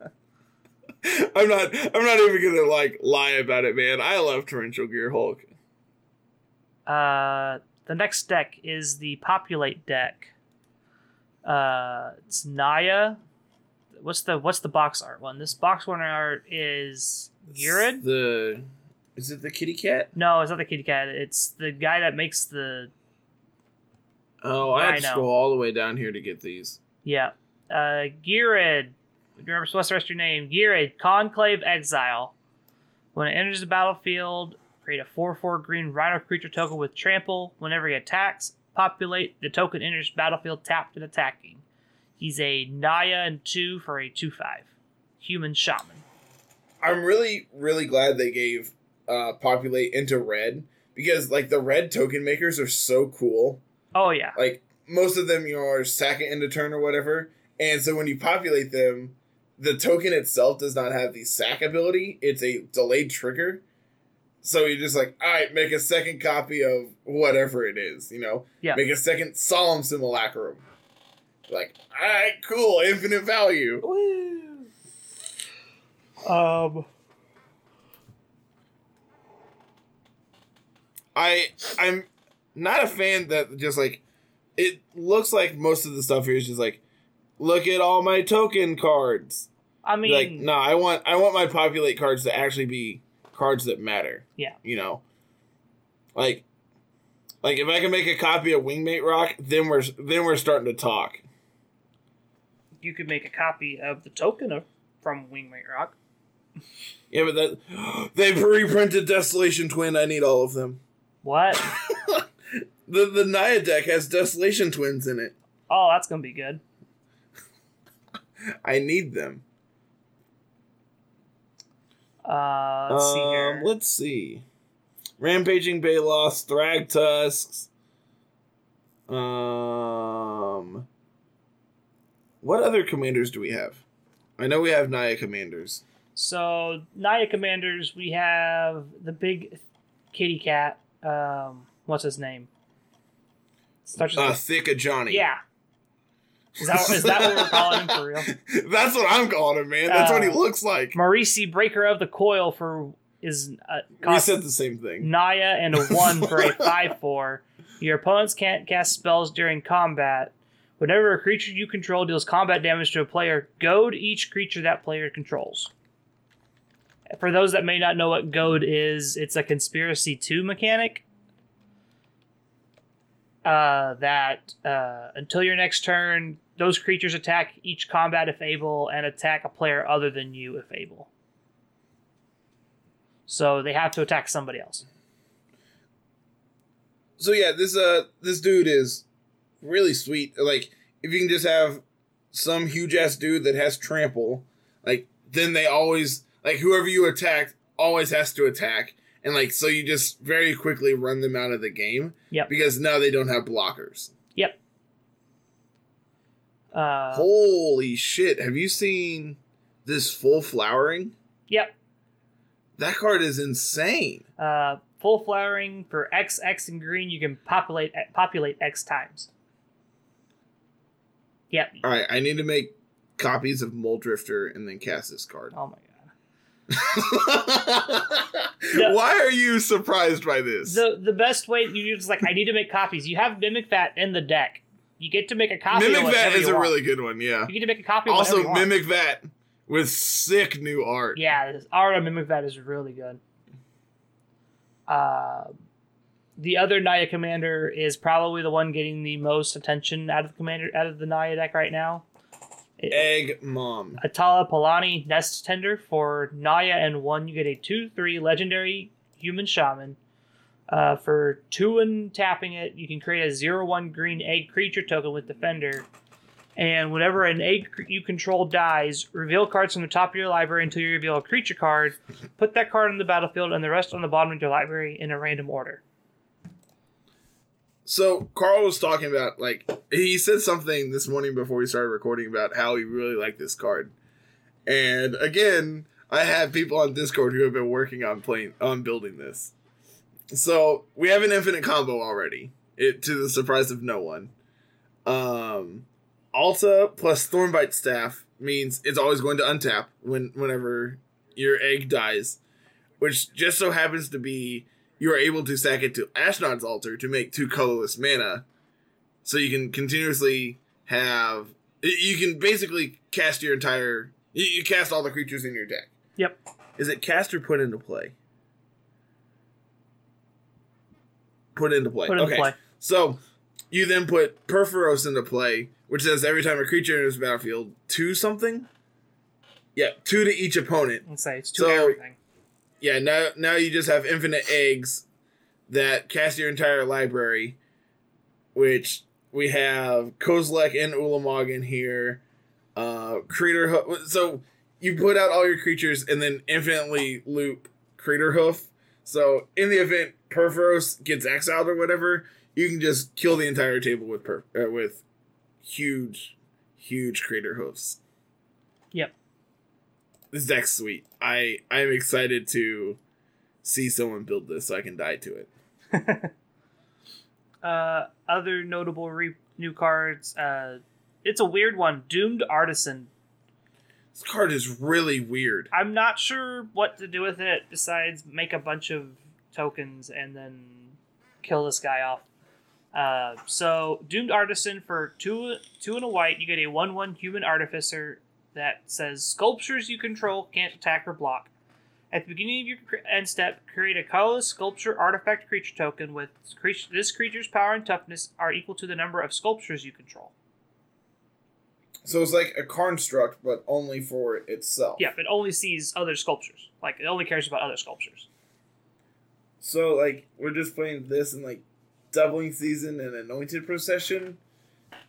I'm not. I'm not even gonna like lie about it, man. I love Torrential Gearhulk. uh, the next deck is the populate deck. Uh, it's Naya. What's the what's the box art one? This box one art is Ghired. The is it the kitty cat? No, it's not the kitty cat. It's the guy that makes the Oh, I had to know. scroll all the way down here to get these. Yeah. Uh, Ghired. Remember, what's the rest of your name? Ghired, Conclave Exile. When it enters the battlefield, create a 4 4 green rhino creature token with trample. Whenever he attacks, populate. The token enters battlefield tapped and attacking. He's a Naya and 2 for a 2 5. Human Shaman. I'm really, really glad they gave uh populate into red because like the red token makers are so cool. Oh, yeah. like most of them you know are second into turn or whatever and so when you populate them the token itself does not have the sack ability it's a delayed trigger so you're just like all right make a second copy of whatever it is you know Yeah. make a second solemn simulacrum like all right cool infinite value Um. I i'm not a fan that just like it looks like most of the stuff here is just like look at all my token cards I mean, like, no, I want I want my populate cards to actually be cards that matter. Yeah. You know, like, like if I can make a copy of Wingmate Roc, then we're then we're starting to talk. you could make a copy of the token of from Wingmate Roc. Yeah, but that they've reprinted Desolation Twin. I need all of them. What? The the Naya deck has Desolation Twins in it. oh, that's gonna be good. I need them. Uh, let's see Um, here. Let's see. Rampaging Baloths, Thragtusks. Um, what other commanders do we have? I know we have Naya commanders. So Naya commanders, we have the big kitty cat. Um, what's his name? Starts with Uh, a- Thick Johnny. yeah. Is that is that what we're calling him for real? That's what I'm calling him, man. That's what he Uh, looks like. Marisi, breaker of the coil for is uh, We said the same thing. Naya and a one for a five four. Your opponents can't cast spells during combat. Whenever a creature you control deals combat damage to a player, goad each creature that player controls. For those that may not know what goad is, it's a conspiracy two mechanic. Uh, that uh, until your next turn, those creatures attack each combat if able, and attack a player other than you if able. So they have to attack somebody else. So yeah, this uh this dude is really sweet. Like if you can just have some huge ass dude that has trample, like then they always like whoever you attack always has to attack. And like so you just very quickly run them out of the game. Yep. Because now they don't have blockers. Yep. Uh, Holy shit. Have you seen this full flowering? Yep. That card is insane. Uh, full flowering for X, X, and green. You can populate populate X times. Yep. Alright, I need to make copies of Mulldrifter and then cast this card. Oh my god. Yeah. Why are you surprised by this? The the best way you just like I need to make copies. You have Mimic Vat in the deck. You get to make a copy. Mimic Vat is a want. really good one, yeah. You get to make a copy. Of Also. Mimic Vat with sick new art. Yeah, this art of Mimic Vat is really good. Uh, the other Naya commander is probably the one getting the most attention out of the commander out of the Naya deck right now. Egg Mom. Atla Palani Nest Tender for Naya and one. You get a 2 3 legendary human shaman. Uh, for two and tapping it, you can create a 0 1 green egg creature token with Defender. And whenever an egg you control dies, reveal cards from the top of your library until you reveal a creature card. Put that card on the battlefield and the rest on the bottom of your library in a random order. So Carl was talking about like he said something this morning before we started recording about how he really liked this card. And again, I have people on Discord who have been working on playing on building this. So we have an infinite combo already. It to the surprise of no one. Um Atla plus Thornbite Staff means it's always going to untap when whenever your egg dies. Which just so happens to be you are able to sack it to Ashnod's altar to make two colorless mana. So you can continuously have you can basically cast your entire you, you cast all the creatures in your deck. Yep. Is it cast or put into play? Put into play. Put into okay. play. So you then put Purphoros into play, which says every time a creature enters the battlefield, two something. Yeah, two to each opponent. Let's say it's two So- everything. Yeah, now now you just have infinite eggs that cast your entire library, which we have Kozilek and Ulamog in here. Uh, Hoof. So you put out all your creatures and then infinitely loop Craterhoof. So in the event Purphoros gets exiled or whatever, you can just kill the entire table with per- uh, with huge, huge Craterhoofs. Yep. This deck's sweet. I I'm excited to see someone build this so I can die to it. Uh, other notable re- new cards. Uh, it's a weird one. Doomed Artisan. This card is really weird. I'm not sure what to do with it besides make a bunch of tokens and then kill this guy off. Uh, so Doomed Artisan for two two and a white, you get a one one human artificer that says sculptures you control can't attack or block. At the beginning of your end step, create a colorless sculpture artifact creature token with this creature's power and toughness are equal to the number of sculptures you control. So it's like a construct, but only for itself. Yeah, it only sees other sculptures. Like it only cares about other sculptures. So like we're just playing this in like doubling season and anointed procession,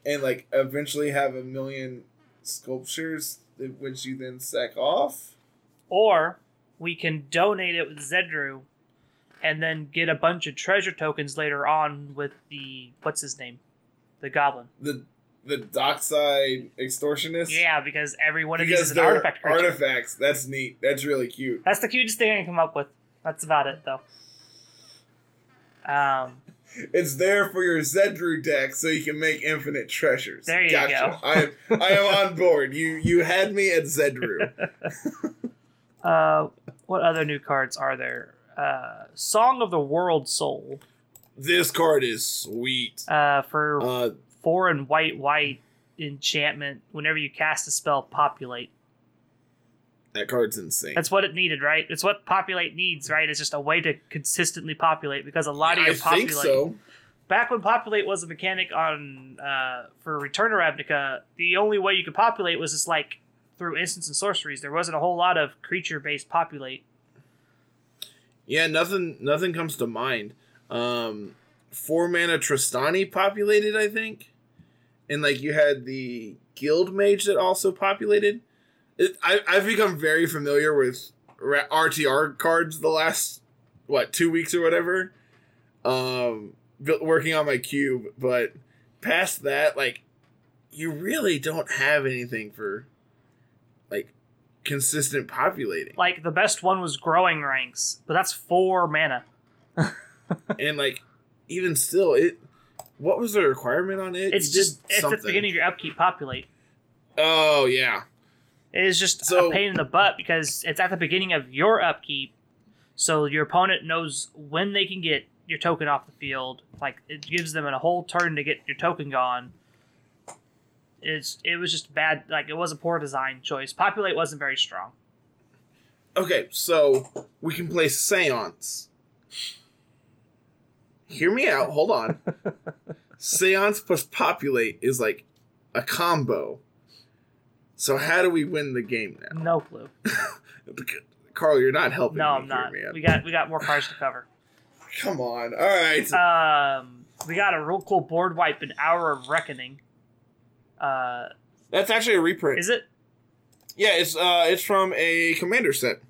and like eventually have a million sculptures, that- which you then sack off. Or we can donate it with Zedruu and then get a bunch of treasure tokens later on with the what's his name? The goblin. The the dockside extortionist. Yeah, because every one of these is an artifact creature. artifacts. That's neat. That's really cute. That's the cutest thing I can come up with. That's about it though. Um It's there for your Zedruu deck, so you can make infinite treasures. There you gotcha. go. I am I am on board. You you had me at Zedruu. uh what other new cards are there? Uh Song of the Worldsoul. this card is sweet. Uh for Uh, four and white white enchantment whenever you cast a spell populate. That card's insane. That's what it needed, right? It's what populate needs, right? It's just a way to consistently populate because a lot of I your populate think so. back when populate was a mechanic on uh, for Return to Ravnica, the only way you could populate was just like through instants and sorceries. There wasn't a whole lot of creature based populate. Yeah, nothing nothing comes to mind. Um, four mana Trostani populated, I think, and like you had the Guild Mage that also populated. It, I, I've become very familiar with RTR cards the last what two weeks or whatever. Um, working on my cube, but past that, like, you really don't have anything for like consistent populating. Like the best one was growing ranks, but that's four mana. and like even still it what was the requirement on it It's You just at the beginning of your upkeep populate. oh yeah It is just So- a pain in the butt because it's at the beginning of your upkeep, so your opponent knows when they can get your token off the field. Like it gives them a whole turn to get your token gone. It's it was just bad. Like it was a poor design choice. Populate wasn't very strong. okay so we can play seance hear me out hold on seance plus populate is like a combo so how do we win the game now No clue. carl you're not helping No, me I'm not. here, man. We got we got more cards to cover. come on all right Um, we got a real cool board wipe, an hour of reckoning. Uh, that's actually a reprint is it? yeah it's uh it's from a commander set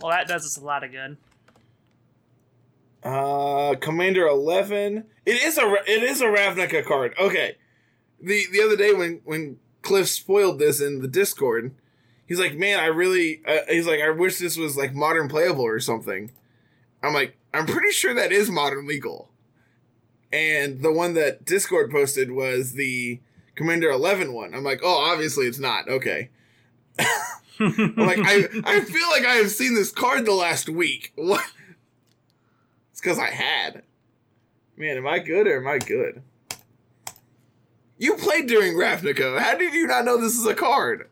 Well, that does us a lot of good. Uh, Commander Eleven. It is a it is a Ravnica card. Okay. The the other day when when Cliff spoiled this in the Discord, he's like, "Man, I really." Uh, he's like, "I wish this was like modern playable or something." I'm like, "I'm pretty sure that is modern legal." And the one that Discord posted was the Commander Eleven one. I'm like, "Oh, obviously it's not." Okay. I'm like, I I feel like I have seen this card the last week. What? It's because I had. Man, am I good or am I good? You played during Ravnica. How did you not know this is a card?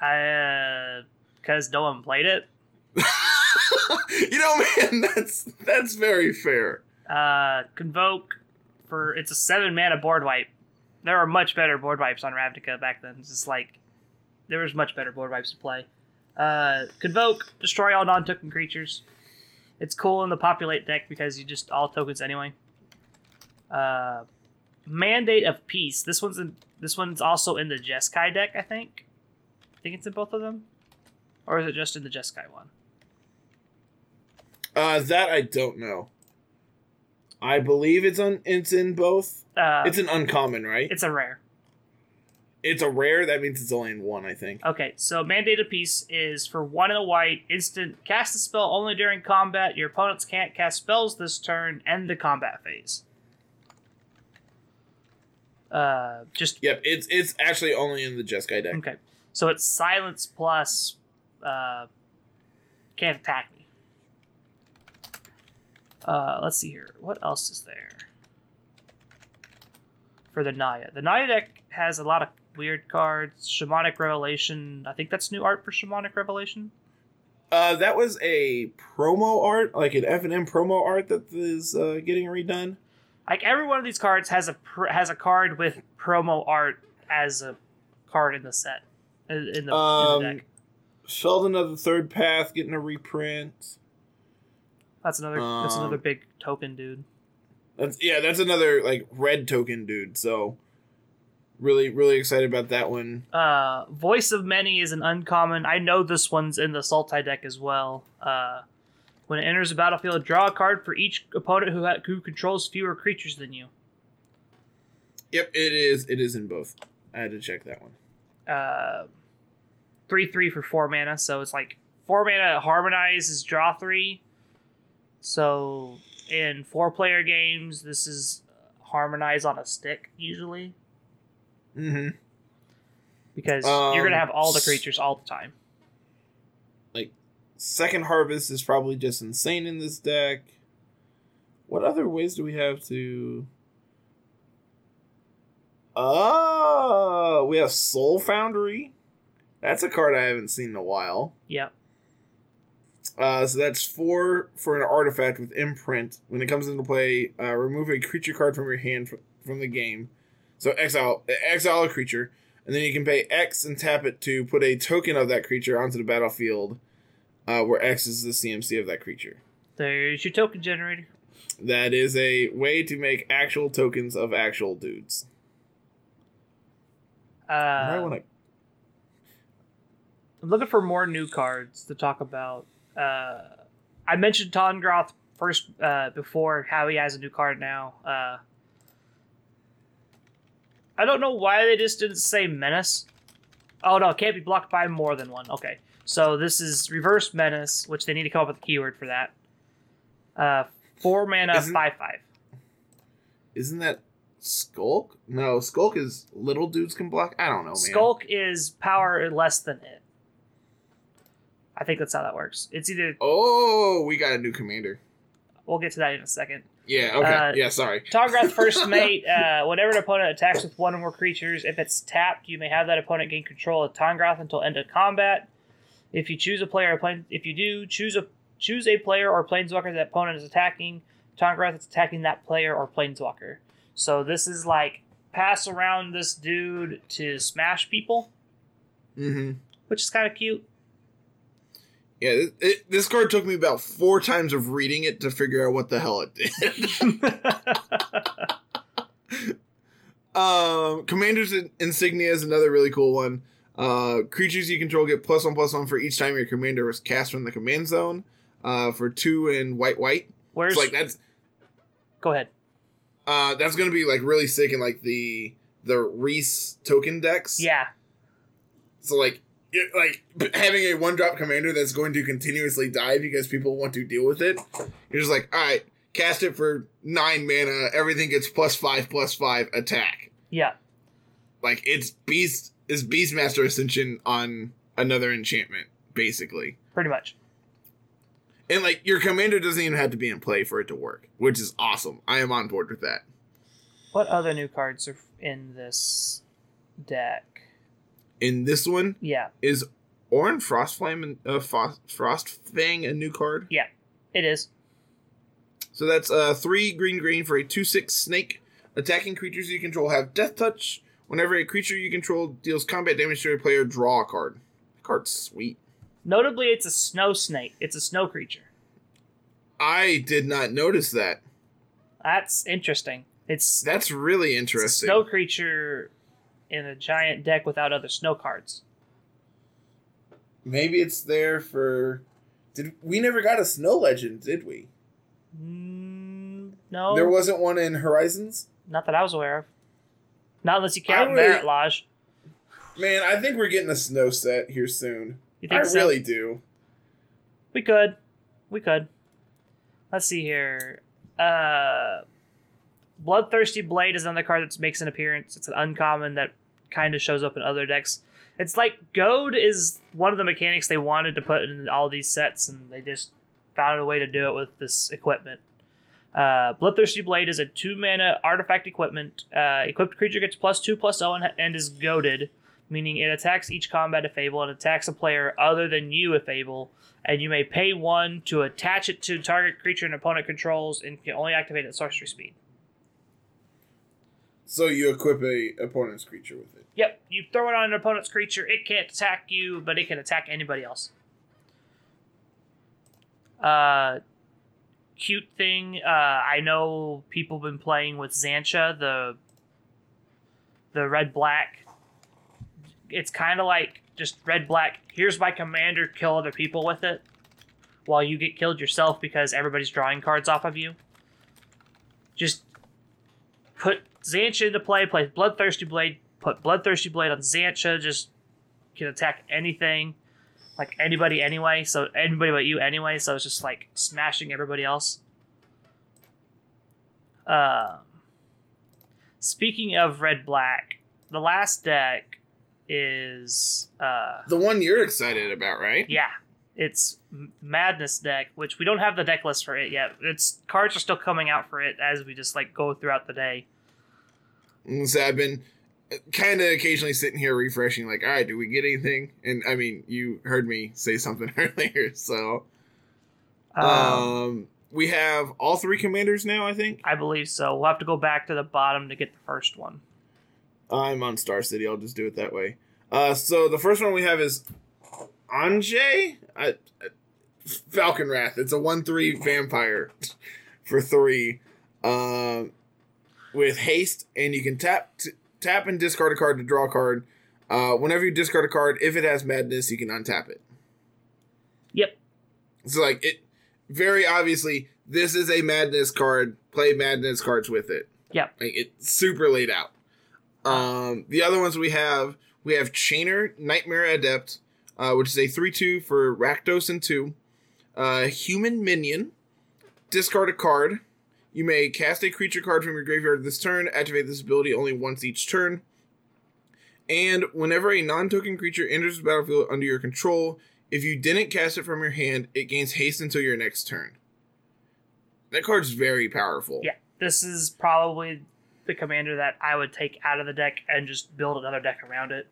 I because no one played it. you know, man, that's that's very fair. Uh, convoke for it's a seven mana board wipe. There are much better board wipes on Ravnica back then. It's just like there was much better board wipes to play. Uh, convoke, destroy all non-token creatures. It's cool in the populate deck because you just all tokens anyway. Uh, mandate of peace. This one's in. This one's also in the Jeskai deck. I think. I think it's in both of them, or is it just in the Jeskai one? Uh, that I don't know. I believe it's on. It's in both. Uh, It's an uncommon, right? it's a rare. It's a rare. That means it's only in one, I think. Okay, so Mandate of Peace is for one in a white, instant, cast a spell only during combat. Your opponents can't cast spells this turn, end the combat phase. Uh, just, Yep, it's it's actually only in the Jeskai deck. okay. So it's silence plus, uh, can't attack me. Uh, let's see here. What else is there? For the Naya. The Naya deck has a lot of weird cards. Shamanic Revelation. I think that's new art for Shamanic Revelation. Uh, that was a promo art, like an F and M promo art that is uh, getting redone. Like every one of these cards has a pr- has a card with promo art as a card in the set in the, Um, in the deck. Sheldon of the Third Path getting a reprint. That's another that's um, another big token dude. That's yeah, that's another like red token dude. So really, really excited about that one. Uh, Voice of Many is an uncommon. I know this one's in the Sultai deck as well. Uh, when it enters the battlefield, draw a card for each opponent who ha- who controls fewer creatures than you. Yep, it is. It is in both. I had to check that one. Uh, three three for four mana, so it's like four mana. harmonizes draw three. So in four player games, this is harmonize on a stick usually Mm-hmm. because you're gonna Um, have all the creatures all the time. Second Harvest is probably just insane in this deck. What other ways do we have to? Oh, we have Soul Foundry. That's a card I haven't seen in a while. Yep. Uh, so that's four for an artifact with imprint. When it comes into play, uh, remove a creature card from your hand fr- from the game. So exile exile a creature, and then you can pay X and tap it to put a token of that creature onto the battlefield, uh, where X is the CMC of that creature. There's your token generator. That is a way to make actual tokens of actual dudes. I Uh, want to. I'm looking for more new cards to talk about. Uh, I mentioned Tahngarth first uh, before how he has a new card now. Uh, I don't know why they just didn't say Menace. Oh no, it can't be blocked by more than one. Okay, so this is Reverse Menace, which they need to come up with a keyword for that. Uh, four mana, Isn't- five five. Isn't that Skulk? No, Skulk is little dudes can block. I don't know, man. Skulk is power less than it. I think that's how that works. It's either Oh, we got a new commander. we'll get to that in a second. Yeah. Okay. Uh, yeah. Sorry. Tahngarth first mate, uh, whenever an opponent attacks with one or more creatures, if it's tapped, you may have that opponent gain control of Tahngarth until end of combat. If you choose a player plane, if you do choose a choose a player or planeswalker that opponent is attacking, Tahngarth is attacking that player or planeswalker. So this is like pass around this dude to smash people, Mm-hmm. which is kind of cute. Yeah. It, it, this card took me about four times of reading it to figure out what the hell it did. um, Commander's Insignia is another really cool one. Uh, creatures you control get plus one plus one for each time your commander was cast from the command zone. Uh, for two and white white. Where's It's like that's go ahead? uh that's gonna be like really sick in like the the Rhys token decks. Yeah, So like it, like having a one drop commander that's going to continuously die because people want to deal with it. You're just like, all right, cast it for nine mana. Everything gets plus five plus five attack. yeah. Like it's beast is Beastmaster Ascension on another enchantment basically. Pretty much. And like your commander doesn't even have to be in play for it to work, which is awesome. I am on board with that. What other new cards are in this deck? In this one Yeah, is Ohran Frostflame and uh, Frost, Frostfang a new card. Yeah, it is. So that's uh three green green for a two six snake. Attacking creatures you control have death touch. Whenever a creature you control deals combat damage to a player, draw a card. That card's sweet. Notably, it's a snow snake. It's a snow creature. I did not notice that. That's interesting. It's, That's really it's a interesting. snow creature in a giant deck without other snow cards. Maybe it's there for. Did we never got a snow legend? Did we? Mm, no, There wasn't one in Horizons. not that I was aware of. Not unless you I count really- Marit Lage. Man, I think we're getting a snow set here soon. You I think so? really do. We could. We could. Let's see here. Uh, Bloodthirsty Blade is another card that makes an appearance. It's an uncommon that kind of shows up in other decks. It's like Goad is one of the mechanics they wanted to put in all these sets, and they just found a way to do it with this equipment. Uh, Bloodthirsty Blade is a two mana artifact equipment. Uh, equipped creature gets plus two plus zero and, and is goaded, meaning it attacks each combat if able and attacks a player other than you if able. And you may pay one to attach it to target creature and opponent controls, and can only activate at sorcery speed. So you equip a opponent's creature with it. Yep, you throw it on an opponent's creature. It can't attack you, but it can attack anybody else. Uh, cute thing. Uh, I know people have been playing with Xantcha, the the red black. It's kind of like just red black. Here's my commander. Kill other people with it, while you get killed yourself because everybody's drawing cards off of you. Just put Xantcha into play. Play Bloodthirsty Blade. Put Bloodthirsty Blade on Xantcha. Just can attack anything like anybody anyway. So anybody but you anyway. So it's just like smashing everybody else. Uh, speaking of red black, the last deck is uh The one you're excited about, right? yeah, it's Madness deck, which we don't have the deck list for it yet. Its cards are still coming out for it as we just like go throughout the day. So I've been kind of occasionally sitting here refreshing, like, all right, do we get anything? And I mean, you heard me say something earlier, so Um, um, we have all three commanders now. I think I believe so. We'll have to go back to the bottom to get the first one. I'm on Star City. I'll just do it that way. Uh, so the first one we have is Anje, I, Falkenrath. It's a one-three vampire for three, um, with haste, and you can tap t- tap and discard a card to draw a card. Uh, whenever you discard a card, if it has madness, you can untap it. Yep. So like it, very obviously, this is a madness card. Play madness cards with it. Yep. Like it's super laid out. Um, the other ones we have, we have Chainer, Nightmare Adept, uh, which is a 3 2 for Rakdos and 2. Uh, human Minion, discard a card. You may cast a creature card from your graveyard this turn, activate this ability only once each turn. And whenever a non token creature enters the battlefield under your control, if you didn't cast it from your hand, it gains haste until your next turn. That card's very powerful. Yeah. This is probably the commander that I would take out of the deck and just build another deck around it.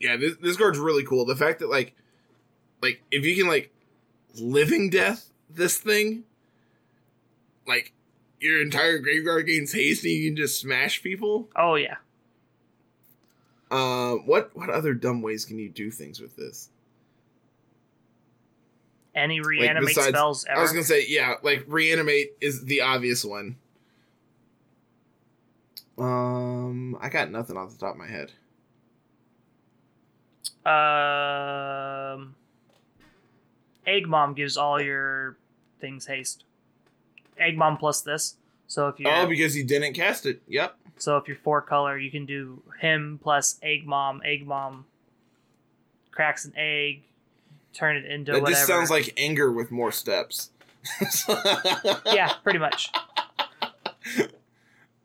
yeah this, this card's really cool the fact that like like if you can like living death this thing like your entire graveyard gains haste and you can just smash people Oh yeah. uh what what other dumb ways can you do things with this Any reanimate besides- spells ever. i was gonna say yeah like reanimate is the obvious one um i got nothing off the top of my head Um, Egg Mom gives all your things haste. Egg Mom plus this. So if you oh because he didn't cast it yep so if you're four color, you can do him plus Egg Mom. Egg Mom cracks an egg, turn it into that whatever. just sounds like anger with more steps yeah, pretty much.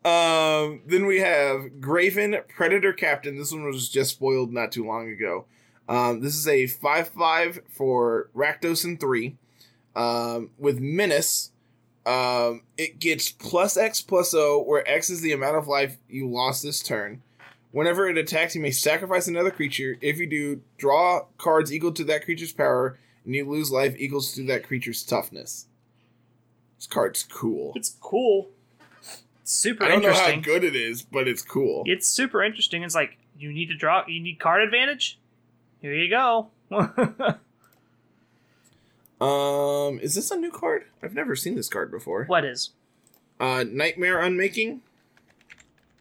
Um, then we have Greven Predator Captain. This one was just spoiled not too long ago. Um, this is a 5 5 for Rakdos and 3. Um, with Menace, um, it gets plus X plus O, where X is the amount of life you lost this turn. Whenever it attacks, you may sacrifice another creature. If you do, draw cards equal to that creature's power, and you lose life equals to that creature's toughness. This card's cool. It's cool. It's super I don't know how good it is, but it's cool. It's super interesting. It's like you need to draw. You need card advantage. Here you go. Um, is this a new card? I've never seen this card before. what is? Uh, Nightmare Unmaking.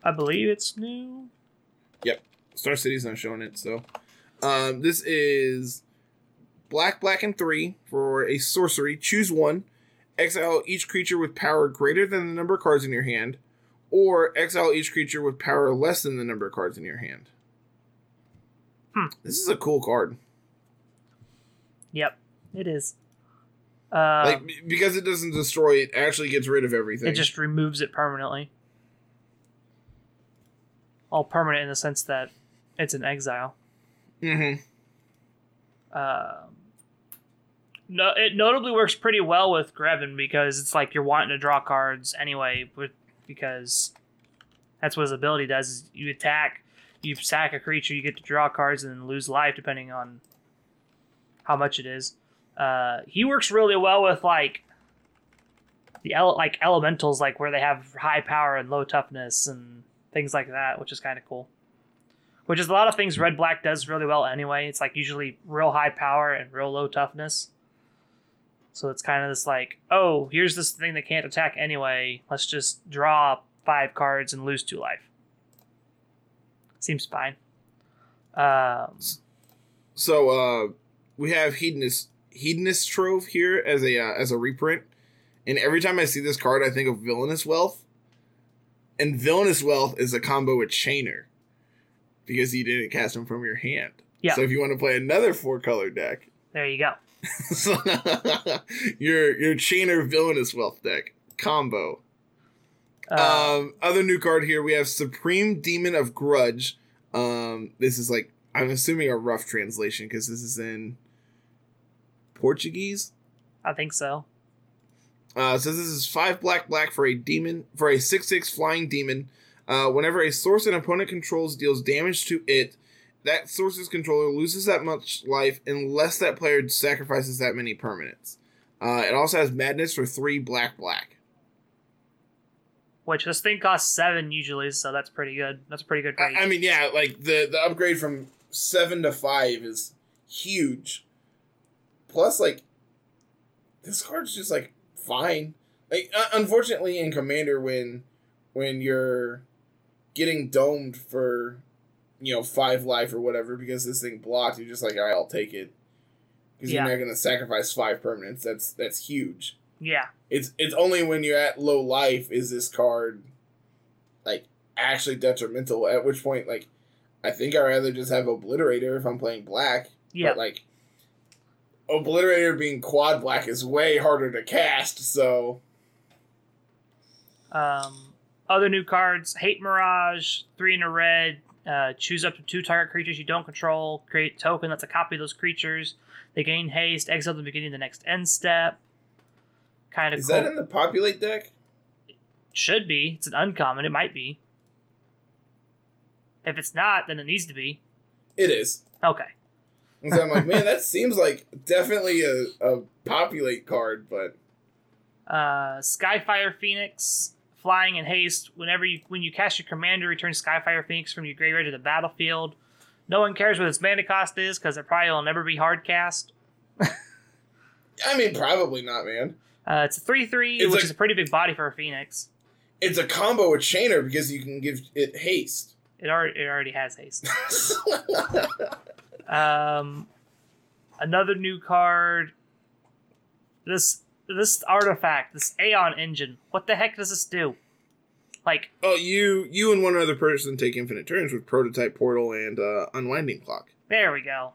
I believe it's new. Yep, Star City's not showing it, so. Um, this is black, black, and three for a sorcery. Choose one. Exile each creature with power greater than the number of cards in your hand, or exile each creature with power less than the number of cards in your hand. Hmm. This is a cool card. Yep, it is. Uh, like because it doesn't destroy, it actually gets rid of everything. it just removes it permanently. All permanent in the sense that it's an exile. mm-hmm. Um, no, it notably works pretty well with Greven because it's like you're wanting to draw cards anyway, with because that's what his ability does. Is you attack, you sack a creature, you get to draw cards and then lose life depending on how much it is. Uh, he works really well with like the ele- like elementals, like where they have high power and low toughness and things like that, which is kind of cool. Which is a lot of things Red Black does really well anyway. It's like usually real high power and real low toughness. So it's kind of this like, oh, here's this thing that can't attack anyway. Let's just draw five cards and lose two life. Seems fine. Um, So uh, we have hedonist hedonist trove here as a uh, as a reprint, and every time I see this card, I think of villainous wealth. And villainous wealth is a combo with chainer, because you didn't cast them from your hand. Yeah. So if you want to play another four color deck, there you go. so your your chainer villainous wealth deck combo. Uh, Um, other new card here we have Supreme Demon of Grudge. Um, this is like I'm assuming a rough translation because this is in Portuguese. I think so. Uh, so this is five black black for a demon for a six six flying demon. Uh, whenever a source an opponent controls deals damage to it, that source's controller loses that much life unless that player sacrifices that many permanents. Uh, it also has madness for three black black. Which this thing costs seven usually, so that's pretty good. That's a pretty good rate. I, I mean, yeah, like the the upgrade from seven to five is huge. Plus, like this card's just like fine. Like, uh, unfortunately, in Commander, when when you're getting domed for you know five life or whatever because this thing blocked, you're just like, all right, I'll take it because Yeah. you're not gonna sacrifice five permanents. That's that's huge. yeah, It's it's only when you're at low life is this card like actually detrimental. At which point, like, I think I'd rather just have Obliterator if I'm playing black. yeah. But like, Obliterator being quad black is way harder to cast. So Um, other new cards: Hate Mirage, three in a red. Uh, choose up to two target creatures you don't control. Create a token that's a copy of those creatures. They gain haste. Exile at the beginning of the next end step. Kind of is cool. that in the populate deck? It Should be. It's an uncommon. It might be. If it's not, then it needs to be. It is. Okay. And so I'm like, man, that seems like definitely a, a populate card, but Uh, Skyfire Phoenix, flying in haste. Whenever you when you cast your commander, return Skyfire Phoenix from your graveyard to the battlefield. No one cares what its mana cost is because it probably will never be hard cast. I mean, probably not, man. Uh, it's a three three, which like- is a pretty big body for a Phoenix. It's a combo with Chainer because you can give it haste. It already it already has haste. Um, another new card. This this artifact, this Aeon engine. What the heck does this do? Like, Oh, you you and one other person take infinite turns with prototype portal and uh, unwinding clock. there we go.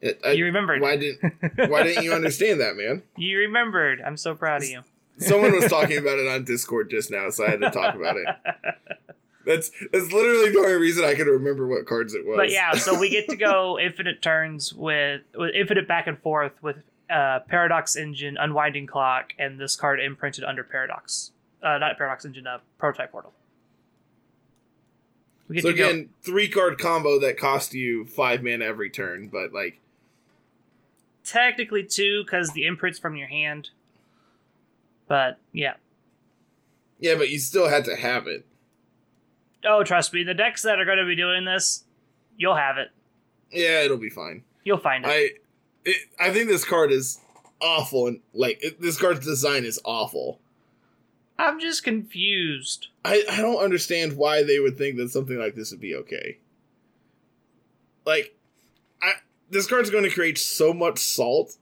It, I, you remembered. why didn't Why didn't you understand that, man? you remembered. I'm so proud of you. Someone was talking about it on Discord just now, so I had to talk about it. That's that's literally the only reason I can remember what cards it was. But yeah, so we get to go infinite turns with, with infinite back and forth with uh, Paradox Engine, Unwinding Clock, and this card imprinted under Paradox. Uh, not Paradox Engine, uh, Prototype Portal. We get so to go. again, three card combo that cost you five mana every turn, but like Technically two, because the imprint's from your hand. But yeah. yeah, but you still had to have it. Oh, trust me, the decks that are going to be doing this, you'll have it. Yeah, it'll be fine. You'll find it. I it, I think this card is awful, and like it, this card's design is awful. I'm just confused. I, I don't understand why they would think that something like this would be okay. Like, I this card's going to create so much salt.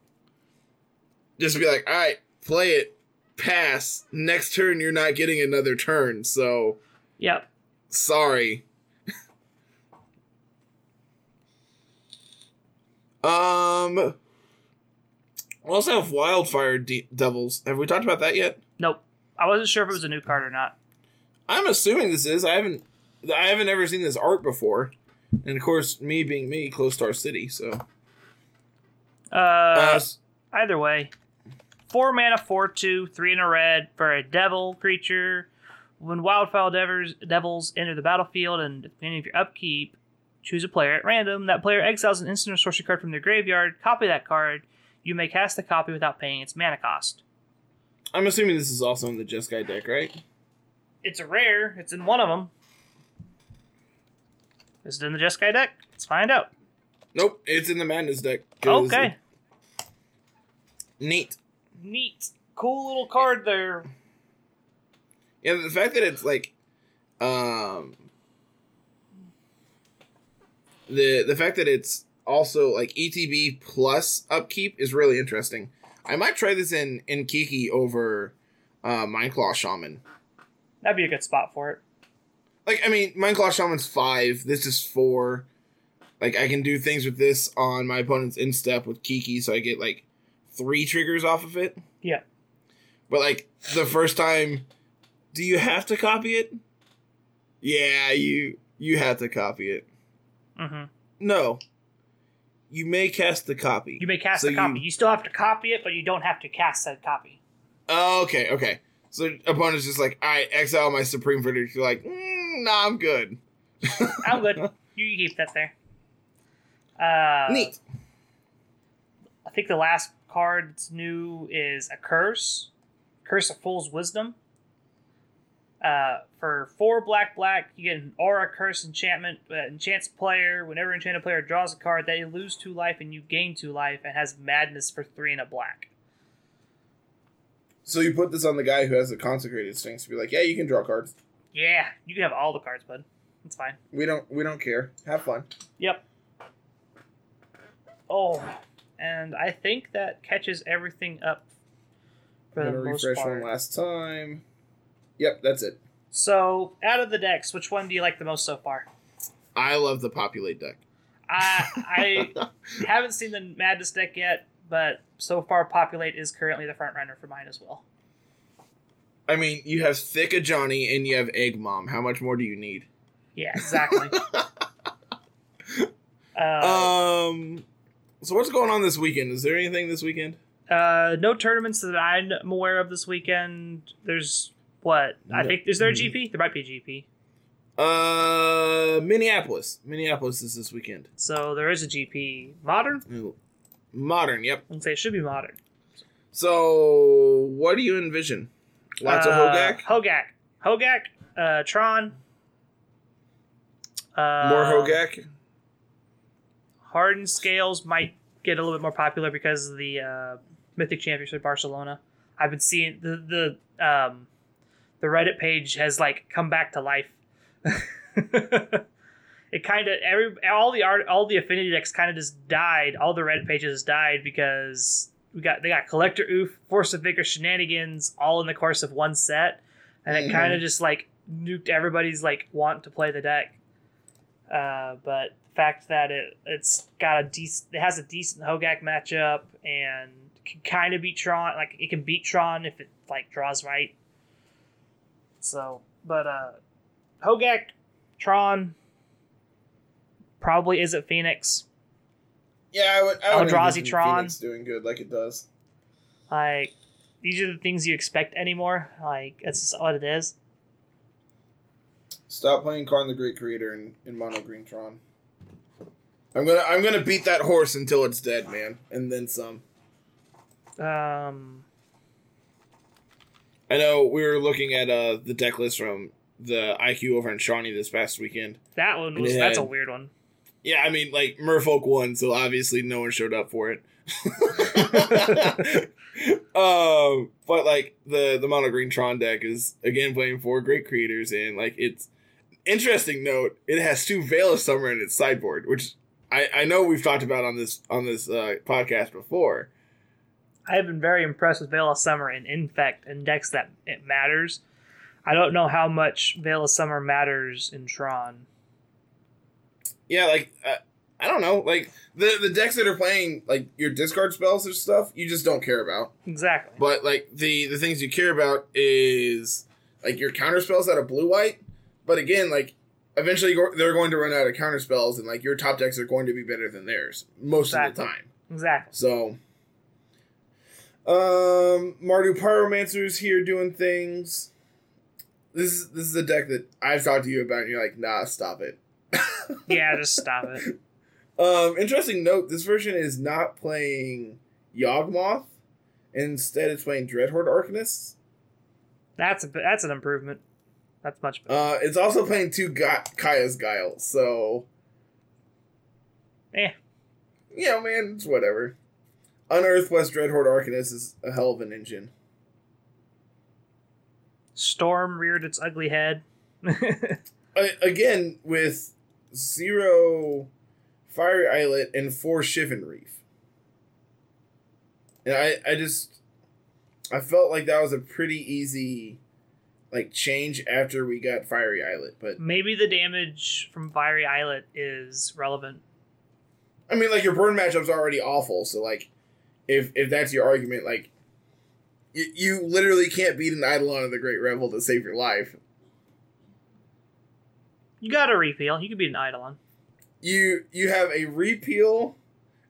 Just be like, all right, play it, pass. Next turn, you're not getting another turn. So Yep. Sorry. um. we Also have wildfire de- devils. Have we talked about that yet? Nope. I wasn't sure if it was a new card or not. I'm assuming this is. I haven't. I haven't ever seen this art before, and of course, me being me, close to our city. So, Uh, uh, Either way, four mana, four two, three in a red for a devil creature. When Wildfire Devils, devils enter the battlefield and at the beginning of your upkeep, choose a player at random. That player exiles an instant or sorcery card from their graveyard. Copy that card. You may cast the copy without paying its mana cost. I'm assuming this is also in the Jeskai deck, right? It's a rare. It's in one of them. Is it in the Jeskai deck? Let's find out. Nope, it's in the Madness deck. Okay. neat. Neat. Cool little card there. Yeah, the fact that it's like, um, the the fact that it's also like ETB plus upkeep is really interesting. I might try this in in Kiki over uh, Mindclaw Shaman. That'd be a good spot for it. Like, I mean, Mindclaw Shaman's five. This is four. Like, I can do things with this on my opponent's end step with Kiki, so I get like three triggers off of it. Yeah. But like the first time, do you have to copy it? Yeah, you you have to copy it. Mm-hmm. No. You may cast the copy. You may cast So the copy. you- You... still have to copy it, but you don't have to cast said copy. Oh, okay, okay. So opponent's just like, I exile my Supreme Verdict. You're like, mm, nah, I'm good. I'm good. you keep that there. Uh, Neat. I think the last card that's new is a curse. Curse of Fool's Wisdom. Uh, for four black black, you get an aura curse enchantment. Uh, enchants player. Whenever enchanted player draws a card, they lose two life and you gain two life, and has madness for three and a black. So you put this on the guy who has the consecrated Sphinx to be like, yeah, you can draw cards. Yeah, you can have all the cards, bud. It's fine. We don't we don't care. Have fun. Yep. Oh, and I think that catches everything up for I'm gonna refresh part. one last time. Yep, that's it. So, out of the decks, which one do you like the most so far? I love the populate deck. I I haven't seen the Madness deck yet, but so far, Populate is currently the front runner for mine as well. I mean, you have thick a Johnny and you have Egg Mom. How much more do you need? Yeah, exactly. uh, Um, so what's going on this weekend? Is there anything this weekend? uh, no tournaments that I'm aware of this weekend. There's what I think. Is there a GP? There might be a GP. Uh, Minneapolis. Minneapolis is this weekend. So there is a GP. Modern? Modern. Yep. I'd say it should be modern. So what do you envision? Lots of Uh, Hogaak. Hogaak. Hogaak. Uh, Tron. Uh, More Hogaak. Hardened Scales might get a little bit more popular because of the uh, Mythic Championship Barcelona. I've been seeing the the um, the Reddit page has like come back to life. it kind of every all the art all the affinity decks kind of just died. All the Reddit pages died because we got they got collector Ouphe, force of vigor shenanigans all in the course of one set, and it Mhm. kind of just like nuked everybody's like want to play the deck. Uh, but the fact that it it's got a decent it has a decent Hogaak matchup and can kind of beat Tron like it can beat Tron if it like draws right. So, but uh, Hogaak, Tron, probably isn't Phoenix. Yeah, I would. I would Eldrazi Tron. Phoenix doing good like it does. Like these are the things you expect anymore. Like that's just what it is. Stop playing Karn the Great Creator in, in Mono Green Tron. I'm gonna I'm gonna beat that horse until it's dead, man, and then some. Um, I know we were looking at uh the deck list from the IQ over in Shawnee this past weekend. that one was it that's a weird one. Yeah, I mean like Merfolk won, so obviously no one showed up for it. um, but like the the Mono Green Tron deck is again playing four great creators, and like it's interesting note. It has two Veil of Summer in its sideboard, which I I know we've talked about on this on this uh, podcast before. I have been very impressed with Veil of Summer and Infect and decks that it matters. I don't know how much Veil of Summer matters in Tron. Yeah, like uh, I don't know, like the the decks that are playing like your discard spells or stuff, you just don't care about. Exactly. But like the the things you care about is like your counter spells out of blue white. But again, like eventually go- they're going to run out of counter spells, and like your top decks are going to be better than theirs most of the time. Exactly. So Um, Mardu Pyromancer's here doing things. This is this is a deck that I've talked to you about, and you're like, nah, stop it. Yeah, just stop it. Um, interesting note: this version is not playing Yawgmoth. Instead, it's playing Dreadhorde Arcanists. That's a that's an improvement. That's much better. Uh, it's also playing two Ga- Kaya's Guile, so Eh. you know, man, it's whatever. Unearth West Dreadhorde Arcanist is a hell of an engine. Storm reared its ugly head. I, again, with zero Fiery Islet and four Shivan Reef. And I, I just, I felt like that was a pretty easy, like, change after we got Fiery Islet. But, Maybe the damage from Fiery Islet is relevant. I mean, like, your burn matchup's already awful, so, like, if, if that's your argument, like, you, you literally can't beat an Eidolon of the Great Revel to save your life. You got a repeal. You could be an Eidolon. You you have a repeal.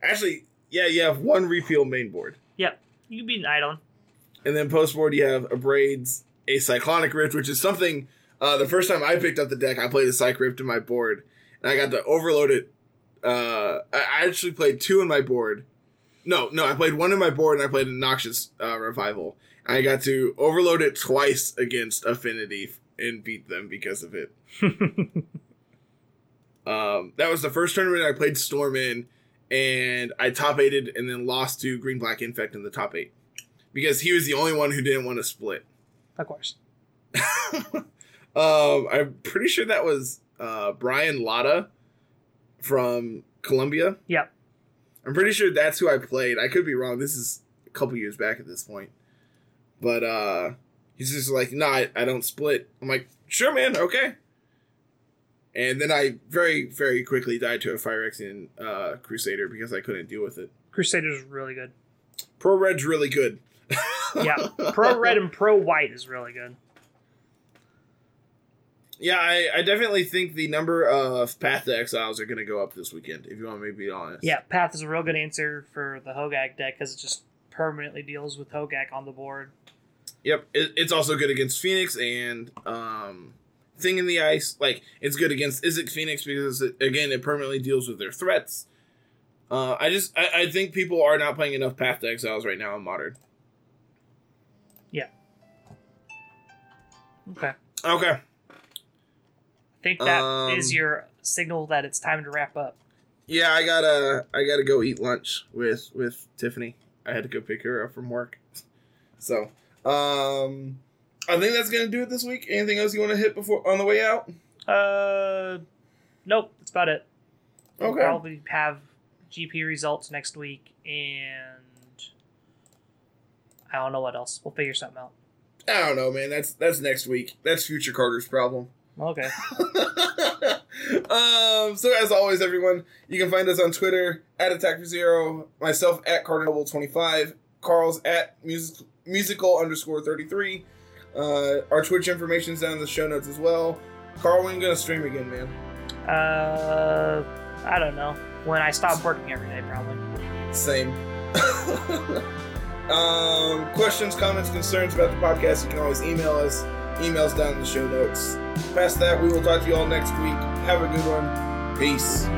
Actually, yeah, you have one repeal main board. Yep, you could be an Eidolon. And then post board, you have a Braids, a Cyclonic Rift, which is something. Uh, the first time I picked up the deck, I played a Cyc Rift in my board, and I got to overload it. Uh, I actually played two in my board. No, no, I played one in my board, and I played a Noxious uh, Revival. I got to overload it twice against Affinity and beat them because of it. Um, that was the first tournament I played Storm in, and I top eighted and then lost to Green Black Infect in the top eight because he was the only one who didn't want to split. of course. um, I'm pretty sure that was uh, Brian Lotta from Columbia. Yep. I'm pretty sure that's who I played. I could be wrong. This is a couple years back at this point. But uh he's just like, nah, I, I don't split. I'm like, sure, man, okay. And then I very, very quickly died to a Phyrexian uh, Crusader because I couldn't deal with it. Crusader's really good. Pro Red's really good. Yeah. Pro Red and Pro White is really good. Yeah, I, I definitely think the number of Path to Exiles are going to go up this weekend, if you want me to be honest. Yeah, Path is a real good answer for the Hogaak deck because it just permanently deals with Hogaak on the board. Yep, it, it's also good against Phoenix and um, Thing in the Ice. Like, it's good against Izzet Phoenix because, it, again, it permanently deals with their threats. Uh, I just, I, I think people are not playing enough Path to Exiles right now in Modern. Yeah. Okay. Okay. I think that is Um, your signal that it's time to wrap up. Yeah, I gotta, I gotta go eat lunch with with Tiffany. I had to go pick her up from work. So, um, I think that's gonna do it this week. Anything else you want to hit before on the way out? Uh, nope, that's about it. We'll Okay. probably have GP results next week, and I don't know what else. We'll figure something out. I don't know, man. That's that's next week. That's future Carter's problem. Okay. um, so as always, everyone, you can find us on Twitter at Attack for Zero, myself at Carter Noble twenty five, Carl's at music, musical underscore thirty three. Uh, our Twitch information is down in the show notes as well. Carl, when are you gonna stream again, man? Uh, I don't know. When I stop working every day, probably. Same. um, questions, comments, concerns about the podcast, you can always email us. Emails down in the show notes. Past that, we will talk to you all next week. Have a good one. Peace.